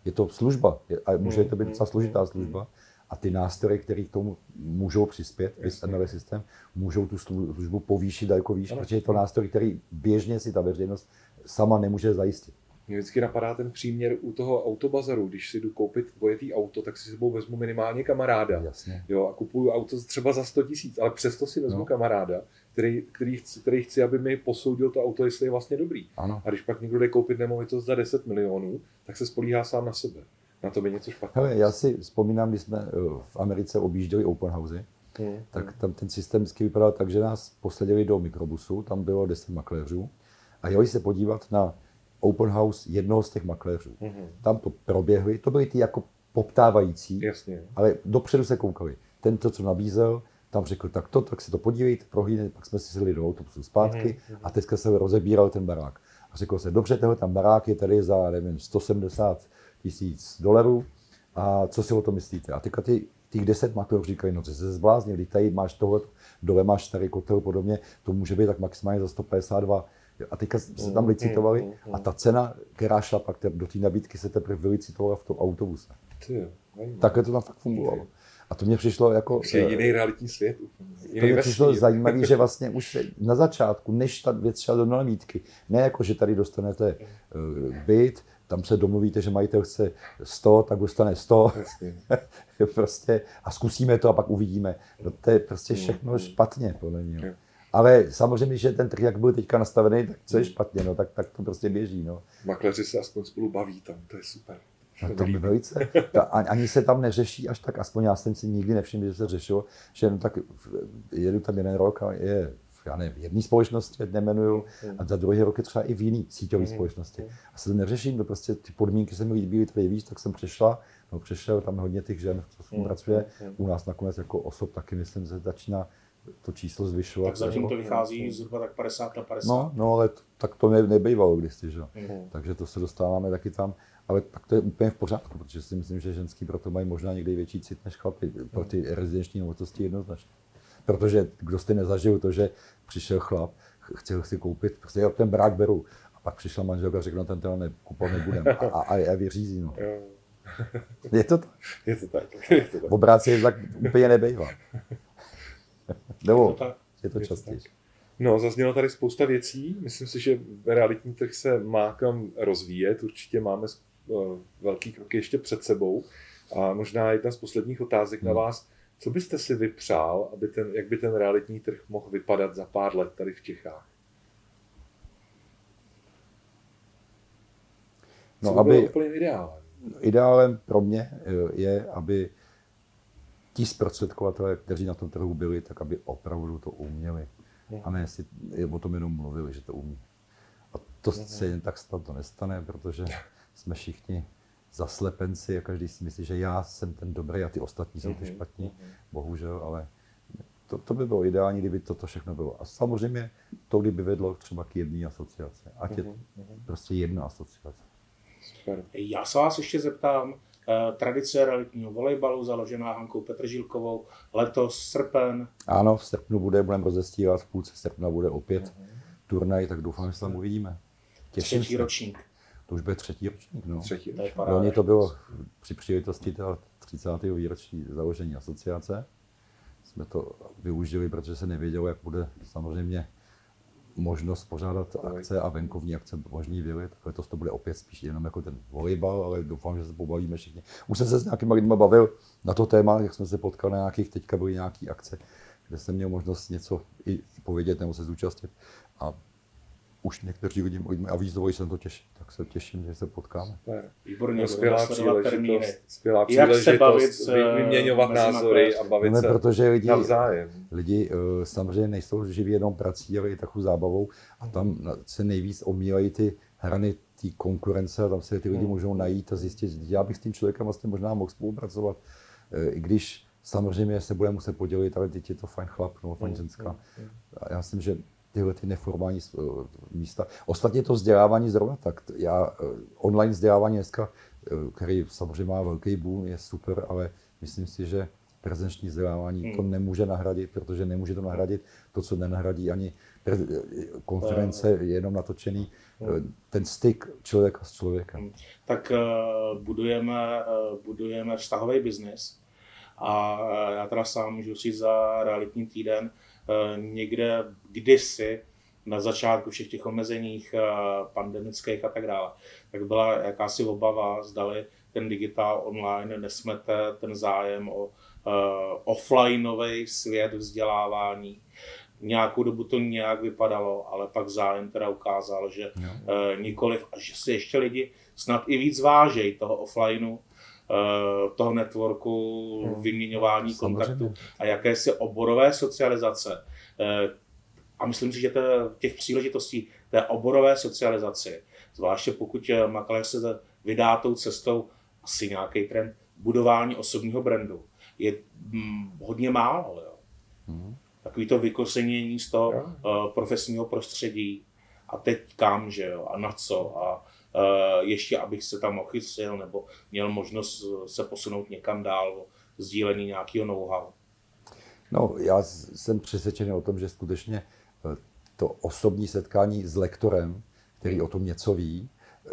Speaker 3: Je to služba je- a může to být docela složitá služba a ty nástroje, které k tomu můžou přispět, Jasně. systém, můžou tu službu povýšit daleko výš, protože je to nástroj, který běžně si ta veřejnost sama nemůže zajistit.
Speaker 2: Mě vždycky napadá ten příměr u toho autobazaru, když si jdu koupit dvojetý auto, tak si sebou vezmu minimálně kamaráda.
Speaker 3: Jasně.
Speaker 2: Jo, a kupuju auto třeba za 100 tisíc, ale přesto si vezmu no. kamaráda, který, který, chci, který chci, aby mi posoudil to auto, jestli je vlastně dobrý.
Speaker 3: Ano.
Speaker 2: A když pak někdo jde koupit nemovitost za 10 milionů, tak se spolíhá sám na sebe. Na to by něco špatného.
Speaker 3: Hele, já si vzpomínám, když jsme eh, v Americe objížděli open housey, hmm. tak tam ten systém vždycky vypadal tak, že nás posadili do mikrobusu, tam bylo 10 makléřů a jeli se podívat na open house jednoho z těch makléřů. Mm-hmm. Tam to proběhli, to byly ty jako poptávající,
Speaker 2: Jasně.
Speaker 3: ale dopředu se koukali. Ten to, co nabízel, tam řekl, tak to, tak si to podívejte, prohlídněte, pak jsme si sedli do autobusu zpátky mm-hmm. a teďka se rozebíral ten barák. A řekl se, dobře, tenhle tam barák je tady za, nevím, 170 tisíc dolarů a co si o to myslíte? A teďka ty, těch 10 makléřů říkají, no ty se zbláznil, když tady máš tohle, dole máš starý kotel podobně, to může být tak maximálně za 152 a teďka se tam mm, licitovali mm, a ta cena, která šla pak do té nabídky, se teprve vylicitovala v tom autobuse. Takhle to tam fakt fungovalo. A to mě přišlo jako...
Speaker 2: Je jiný realitní svět.
Speaker 3: Jiný to mě přišlo zajímavé, že vlastně už na začátku, než ta věc šla do nabídky, ne jako, že tady dostanete uh, byt, tam se domluvíte, že majitel chce 100, tak dostane 100. *laughs* prostě, a zkusíme to a pak uvidíme. No, to je prostě všechno špatně, podle mě. Ale samozřejmě, že ten trh, jak byl teďka nastavený, tak co je špatně, no, tak, tak to prostě běží. No.
Speaker 2: Makléři se aspoň spolu baví tam, to je super.
Speaker 3: No to by velice. Ta, ani se tam neřeší až tak, aspoň já jsem si nikdy nevšiml, že se řešilo, že no tak jedu tam jeden rok a je já nevím, v jedné společnosti, nemenuju, a za druhý rok je třeba i v jiné síťové mm. společnosti. A se to neřeším, to prostě ty podmínky se mi líbily tady víc, tak jsem přešla, no přešel, tam hodně těch žen, co s pracuje, u nás nakonec jako osob taky myslím, že začíná to číslo zvyšovat.
Speaker 1: Tak zatím to vychází zhruba tak 50 na 50.
Speaker 3: No, no ale to, tak to ne, nebejvalo kdysi, že? Mm. Takže to se dostáváme taky tam. Ale tak to je úplně v pořádku, protože si myslím, že ženský proto mají možná někdy větší cit než chlapi pro ty rezidenční nemovitosti jednoznačně. Protože kdo jste nezažil to, že přišel chlap, chtěl si koupit, prostě já ten brák beru. A pak přišla manželka a řekla, no ten ten ne, kupovat nebudem. A, a, a, vyřízí, no. Je to tak?
Speaker 2: Je to tak. *laughs* Je to tak.
Speaker 3: V obráci tak úplně nebejvá. *laughs* Nebo je to, to častěji.
Speaker 2: No, zaznělo tady spousta věcí. Myslím si, že realitní trh se má kam rozvíjet. Určitě máme velký kroky ještě před sebou. A možná jedna z posledních otázek hmm. na vás. Co byste si vypřál, aby ten, jak by ten realitní trh mohl vypadat za pár let tady v Čechách? No, Co aby, úplně ideálem?
Speaker 3: Ideálem pro mě eh, je, aby ti zprostředkovatelé, kteří na tom trhu byli, tak aby opravdu to uměli. Hmm. A ne si o tom jenom mluvili, že to umí. A to hmm. se jen tak snad to nestane, protože *laughs* jsme všichni zaslepenci a každý si myslí, že já jsem ten dobrý a ty ostatní jsou ty hmm. špatní. Bohužel, ale to, to by bylo ideální, kdyby toto všechno bylo. A samozřejmě to, kdyby vedlo třeba k jedné asociaci. Ať je prostě jedna asociace.
Speaker 1: Super. Já se vás ještě zeptám, Eh, tradice realitního volejbalu, založená Hankou Petržílkovou, letos srpen.
Speaker 3: Ano, v srpnu bude, budeme rozestívat, v půlce srpna bude opět turnaj, tak doufám, že se tam uvidíme.
Speaker 1: Těším třetí se. ročník.
Speaker 3: To už bude třetí ročník, no.
Speaker 2: Třetí
Speaker 3: ročník. Loni to bylo při příležitosti 30. výročí založení asociace. Jsme to využili, protože se nevědělo, jak bude samozřejmě možnost pořádat akce a venkovní akce možný byly, tak letos to bude opět spíš jenom jako ten volejbal, ale doufám, že se pobavíme všichni. Už jsem se s nějakými lidmi bavil na to téma, jak jsme se potkali na nějakých, teďka byly nějaké akce, kde jsem měl možnost něco i povědět nebo se zúčastnit. A už někteří lidi avizovali, že jsem to těším, tak se těším, že se potkáme.
Speaker 1: Super. Výborně, no, skvělá
Speaker 2: příležitost, skvělá příležitost Jak se bavit vyměňovat názory a bavit no,
Speaker 3: se protože lidi,
Speaker 2: navzájem.
Speaker 3: Lidi uh, samozřejmě nejsou živí jenom prací, ale i takovou zábavou a tam se nejvíc omílají ty hrany té konkurence a tam se ty lidi hmm. můžou najít a zjistit, že já bych s tím člověkem vlastně možná mohl spolupracovat, uh, i když samozřejmě se bude muset podělit, ale teď je to fajn chlap nebo fajn hmm, ženská. Hmm, a já myslím, že tyhle ty neformální eh, místa. Ostatně to vzdělávání zrovna tak. Já, eh, online vzdělávání dneska, eh, který samozřejmě má velký boom, je super, ale myslím si, že prezenční vzdělávání hmm. to nemůže nahradit, protože nemůže to nahradit to, co nenahradí ani konference, je jenom natočený hmm. ten styk člověka s člověkem. Hmm.
Speaker 1: Tak budujeme, budujeme vztahový biznis A já teda sám můžu říct za realitní týden, někde kdysi na začátku všech těch omezeních pandemických a tak dále, tak byla jakási obava, zdali ten digitál online nesmete ten zájem o offlineový svět vzdělávání nějakou dobu to nějak vypadalo, ale pak zájem teda ukázal, že no. nikoliv, a že si ještě lidi snad i víc vážejí toho offlineu, toho networku, no. vyměňování kontaktů a jakési oborové socializace. Uh, a myslím si, že to, těch příležitostí té oborové socializaci, zvláště pokud makléř se vydá tou cestou, asi nějaký trend budování osobního brandu, je hm, hodně málo. Jo. Hmm takový to vykořenění z toho uh, profesního prostředí a teď kam, že jo, a na co a ještě abych se tam ochytil nebo měl možnost se posunout někam dál, sdílení nějakého know-how.
Speaker 3: No, já jsem přesvědčený o tom, že skutečně eh, to osobní setkání s lektorem, který o tom něco ví,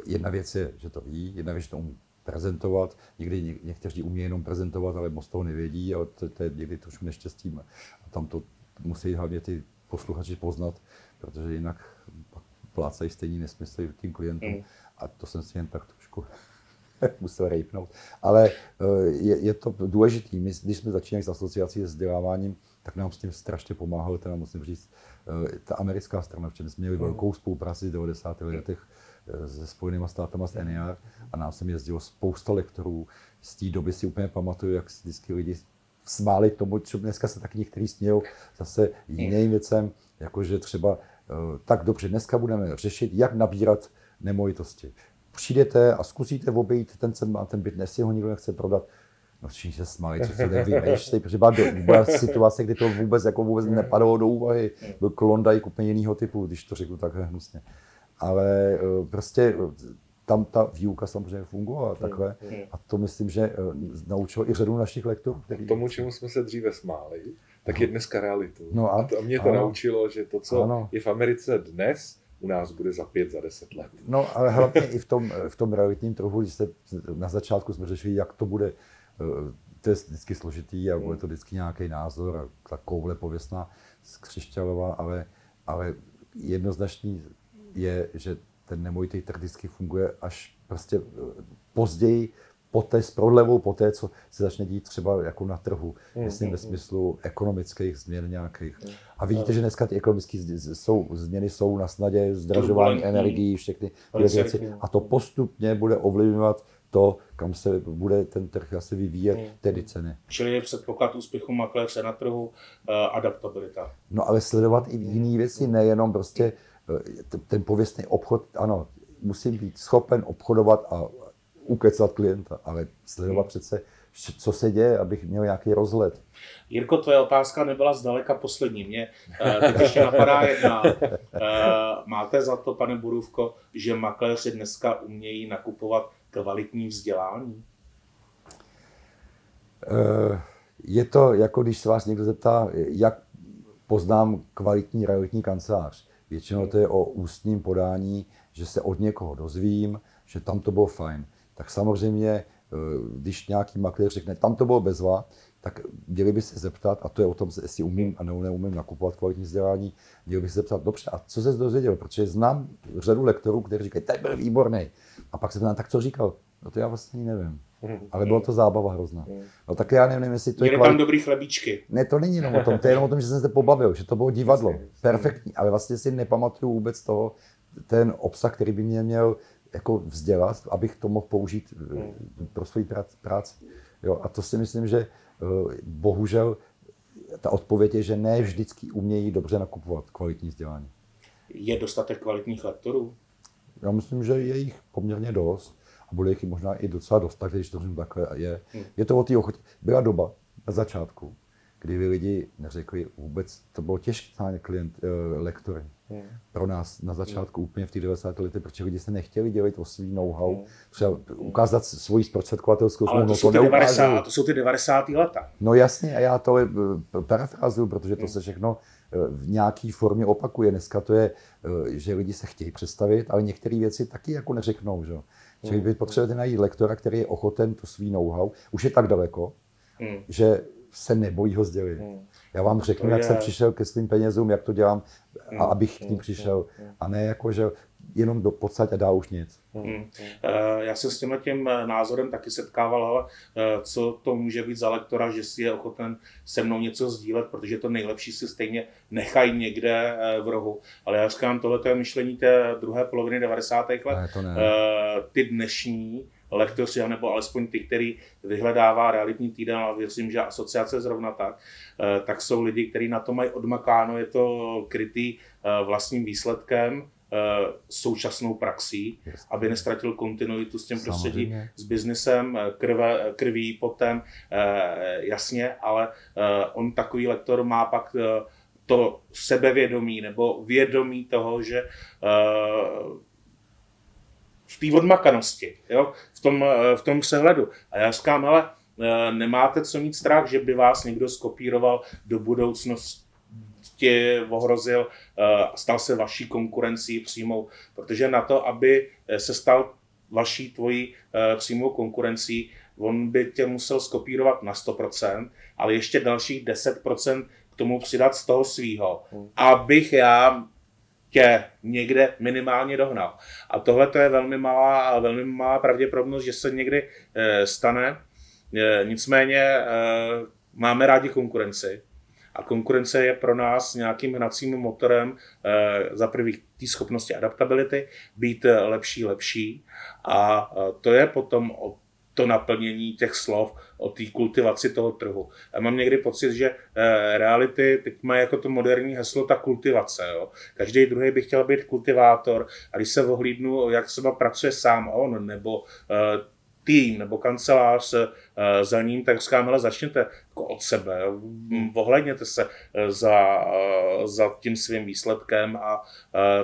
Speaker 3: jedna věc je, že to ví, jedna věc, že to umí prezentovat. Někdy někteří umí jenom prezentovat, ale moc toho nevědí a to, to je někdy trošku neštěstím. A tam to musí hlavně ty posluchači poznat, protože jinak plácají stejný nesmysly tím klientům. Mm. A to jsem si jen tak trošku *laughs* musel rejpnout. Ale eh, je, je to důležité. My, když jsme začínali s asociací s vzděláváním, tak nám s tím strašně pomáhal, teda musím říct, eh, ta americká strana, včera jsme měli mm. velkou spolupráci v 90. letech eh, se Spojenými státama s NER a nám sem jezdilo spousta lektorů. Z té doby si úplně pamatuju, jak vždycky lidi smáli tomu, co dneska se taky některý smějou zase jiným věcem, jakože třeba tak dobře, dneska budeme řešit, jak nabírat nemovitosti. Přijdete a zkusíte obejít ten, má ten byt, jestli ho nikdo nechce prodat, No všichni se smáli, co se nevymýš, protože byla, byla situace, kdy to vůbec, jako vůbec nepadalo do úvahy. Byl klondajk úplně jiného typu, když to řeknu takhle hnusně. Ale eh, prostě tam ta výuka samozřejmě fungovala takhle. A to myslím, že eh, naučilo i řadu našich lektorů.
Speaker 2: Který... Tomu, čemu jsme se dříve smáli, tak je dneska realitou. No a, a mě to ano. naučilo, že to, co ano. je v Americe dnes, u nás bude za pět, za deset let.
Speaker 3: No ale hlavně i v tom, v tom realitním trhu, když jste, na začátku jsme řešili, jak to bude, eh, to je vždycky složitý a bude to vždycky nějaký názor ta koule pověstná z Křišťalova, ale, ale jednoznačný je, že ten nemovitý trh vždycky funguje až prostě eh, později, poté s prodlevou, poté, co se začne dít třeba jako na trhu, mm, myslím mm, ve smyslu ekonomických změn nějakých. Mm. A vidíte, že dneska ty ekonomické jsou, změny jsou na snadě, zdražování energií, všechny věci. A to postupně bude ovlivňovat to, kam se bude ten trh asi vyvíjet, mm. tedy ceny.
Speaker 1: Čili je předpoklad úspěchu makléře na trhu, uh, adaptabilita.
Speaker 3: No ale sledovat i jiné věci, nejenom prostě Eh, ten pověstný obchod, ano, musím být schopen obchodovat a ukecat klienta, ale sledovat hmm. přece, co se děje, abych měl nějaký rozhled.
Speaker 1: Jirko, tvoje otázka nebyla zdaleka poslední. Mě eh, teď ještě napadá jedna. Eh, máte za to, pane Burůvko, že makléři dneska umějí nakupovat kvalitní vzdělání?
Speaker 3: Je to jako když se vás někdo zeptá, jak poznám kvalitní realitní kancelář. Většinou to je o ústním podání, že se od někoho dozvím, že tam to bylo fajn. Tak samozřejmě, eh, když nějaký makléř řekne, tam to bylo bezva, tak měli by se zeptat, a to je o tom, jestli umím a neumím nakupovat kvalitní vzdělání, měli by se zeptat, dobře, a co se dozvěděl? Protože znám řadu lektorů, kteří říkají, ten byl výborný. A pak se ptám, tak co říkal? No to já vlastně nevím. Ale bylo to zábava hrozná. No tak já nevím, jestli to
Speaker 1: je kvalit... tam dobrý chlebíčky.
Speaker 3: Ne, to není jenom o tom, to je jenom o tom, že jsem se pobavil, že to bylo divadlo. Perfektní, ale vlastně si nepamatuju vůbec toho, ten obsah, který by mě měl jako vzdělat, abych to mohl použít eh, pro svoji práci. Jo, a to si myslím, že eh, bohužel ta odpověď je, že ne vždycky umějí dobře nakupovat kvalitní vzdělání.
Speaker 1: Je dostatek kvalitních lektorů?
Speaker 3: Já myslím, že je jich poměrně dost a bude jich možná i docela dost, takže když to řeknu takhle je. Hmm. Je to o té ochotě. Byla doba na začátku, kdy vy lidi neřekli vůbec, to bylo těžké klient, uh, lektory. Hmm. Pro nás na začátku hmm. úplně v těch 90. letech, protože lidi se nechtěli dělit o svý know-how, hmm. třeba ukázat svoji zprostředkovatelskou
Speaker 1: smlouvu. To, no to, 90, to jsou ty 90. leta.
Speaker 3: No jasně, a já to eh, parafrazuju, protože to hmm. se všechno eh, v nějaké formě opakuje. Dneska to je, že lidi se chtějí představit, ale některé věci taky jako neřeknou. Že? Čili vy potřebujete najít lektora, který je ochoten to svý know-how, už je tak daleko, hmm. že se nebojí ho sdělit. Hmm. Já vám řeknu, jak jsem přišel ke svým penězům, jak to dělám, a hmm. abych k ním hmm. přišel. Hmm. A ne jako, že jenom do podstatě a dá už nic. Hmm.
Speaker 1: Já jsem s tímhle tím eh, názorem taky setkával, ale eh, co to může být za lektora, že si je ochoten se mnou něco sdílet, protože to nejlepší si stejně nechají někde eh, v rohu. Ale já říkám, tohle je myšlení té druhé poloviny 90. let. Ne, to ne. Ty dnešní lektoři, nebo alespoň ty, který vyhledává realitní týden, ale věřím, že asociace zrovna tak, tak jsou lidi, kteří na to mají odmakáno, je to krytý vlastním výsledkem, Eh, současnou praxí, aby nestratil kontinuitu s tím prostředí, s biznesem, eh, krve, krví, potem, eh, jasně, ale on takový lektor má pak to sebevědomí nebo vědomí toho, že v té odmakanosti, jo? V, tom, v tom přehledu. A já říkám, ale nemáte co mít strach, že by vás někdo skopíroval do budoucnosti tě ohrozil, eh, stal se vaší konkurencí přímou, protože na to, aby eh, se stal vaší tvojí eh, přímou konkurencí, on by tě musel skopírovat na 100%, ale ještě dalších 10% k tomu přidat z toho svýho, hmm. abych já tě někde minimálně dohnal. A tohle to je velmi malá, velmi malá pravděpodobnost, že se někdy stane. Nicméně máme rádi konkurenci a konkurence je pro nás nějakým hnacím motorem eh, za prvý té schopnosti adaptability, být lepší, lepší. A eh, to je potom o to naplnění těch slov, o té kultivaci toho trhu. Já mám někdy pocit, že reality teď má jako to moderní heslo ta kultivace. Jo. Každý druhý by chtěl být kultivátor a když se ohlídnu, jak třeba pracuje sám on, nebo tým nebo kancelář uh, za ním, tak říkám, ale začněte jako od sebe, ohledněte se eh, za, za tím svým výsledkem a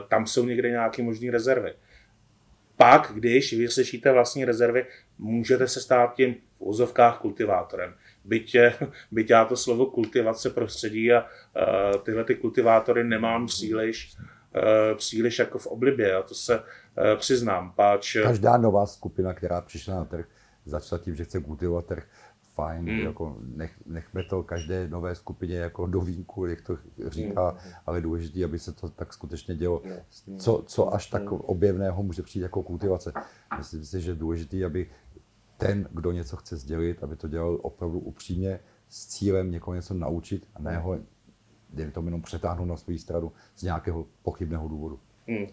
Speaker 1: tam jsou někde nějaké možné rezervy. Pak, když vyslyšíte vlastní rezervy, můžete se stát tím v úzovkách kultivátorem. Byť, *laughs* byť já to slovo kultivace prostředí a uh, tyhle ty kultivátory nemám příliš, uh, příliš jako v oblibě. A to se Eh, přiznám. Páč...
Speaker 3: Každá nová skupina, která přišla na trh, začala tím, že chce kultivovat trh, fajn, mm. jako nech, nechme to každé nové skupině jako do vínku, jak to říká, mm. ale důležité, aby se to tak skutečně dělo. Co, co až tak objevného může přijít jako kultivace? Myslím si, že je důležité, aby ten, kdo něco chce sdělit, aby to dělal opravdu upřímně s cílem někoho něco naučit a ne ho, dejme tomu jenom přetáhnout na svou stranu z nějakého pochybného důvodu. Mm.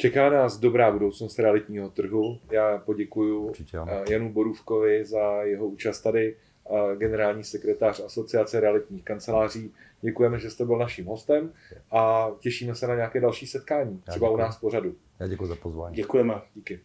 Speaker 2: Čeká nás dobrá budoucnost realitního trhu. Já poděkuji eh, Janu Borůvkovi za jeho účast tady, generální sekretář Asociace realitních kanceláří. Děkujeme, že jste byl naším hostem a těšíme se na nějaké další setkání, třeba u nás pořadu.
Speaker 3: Já děkuji za pozvání.
Speaker 1: Děkujeme.
Speaker 2: Díky.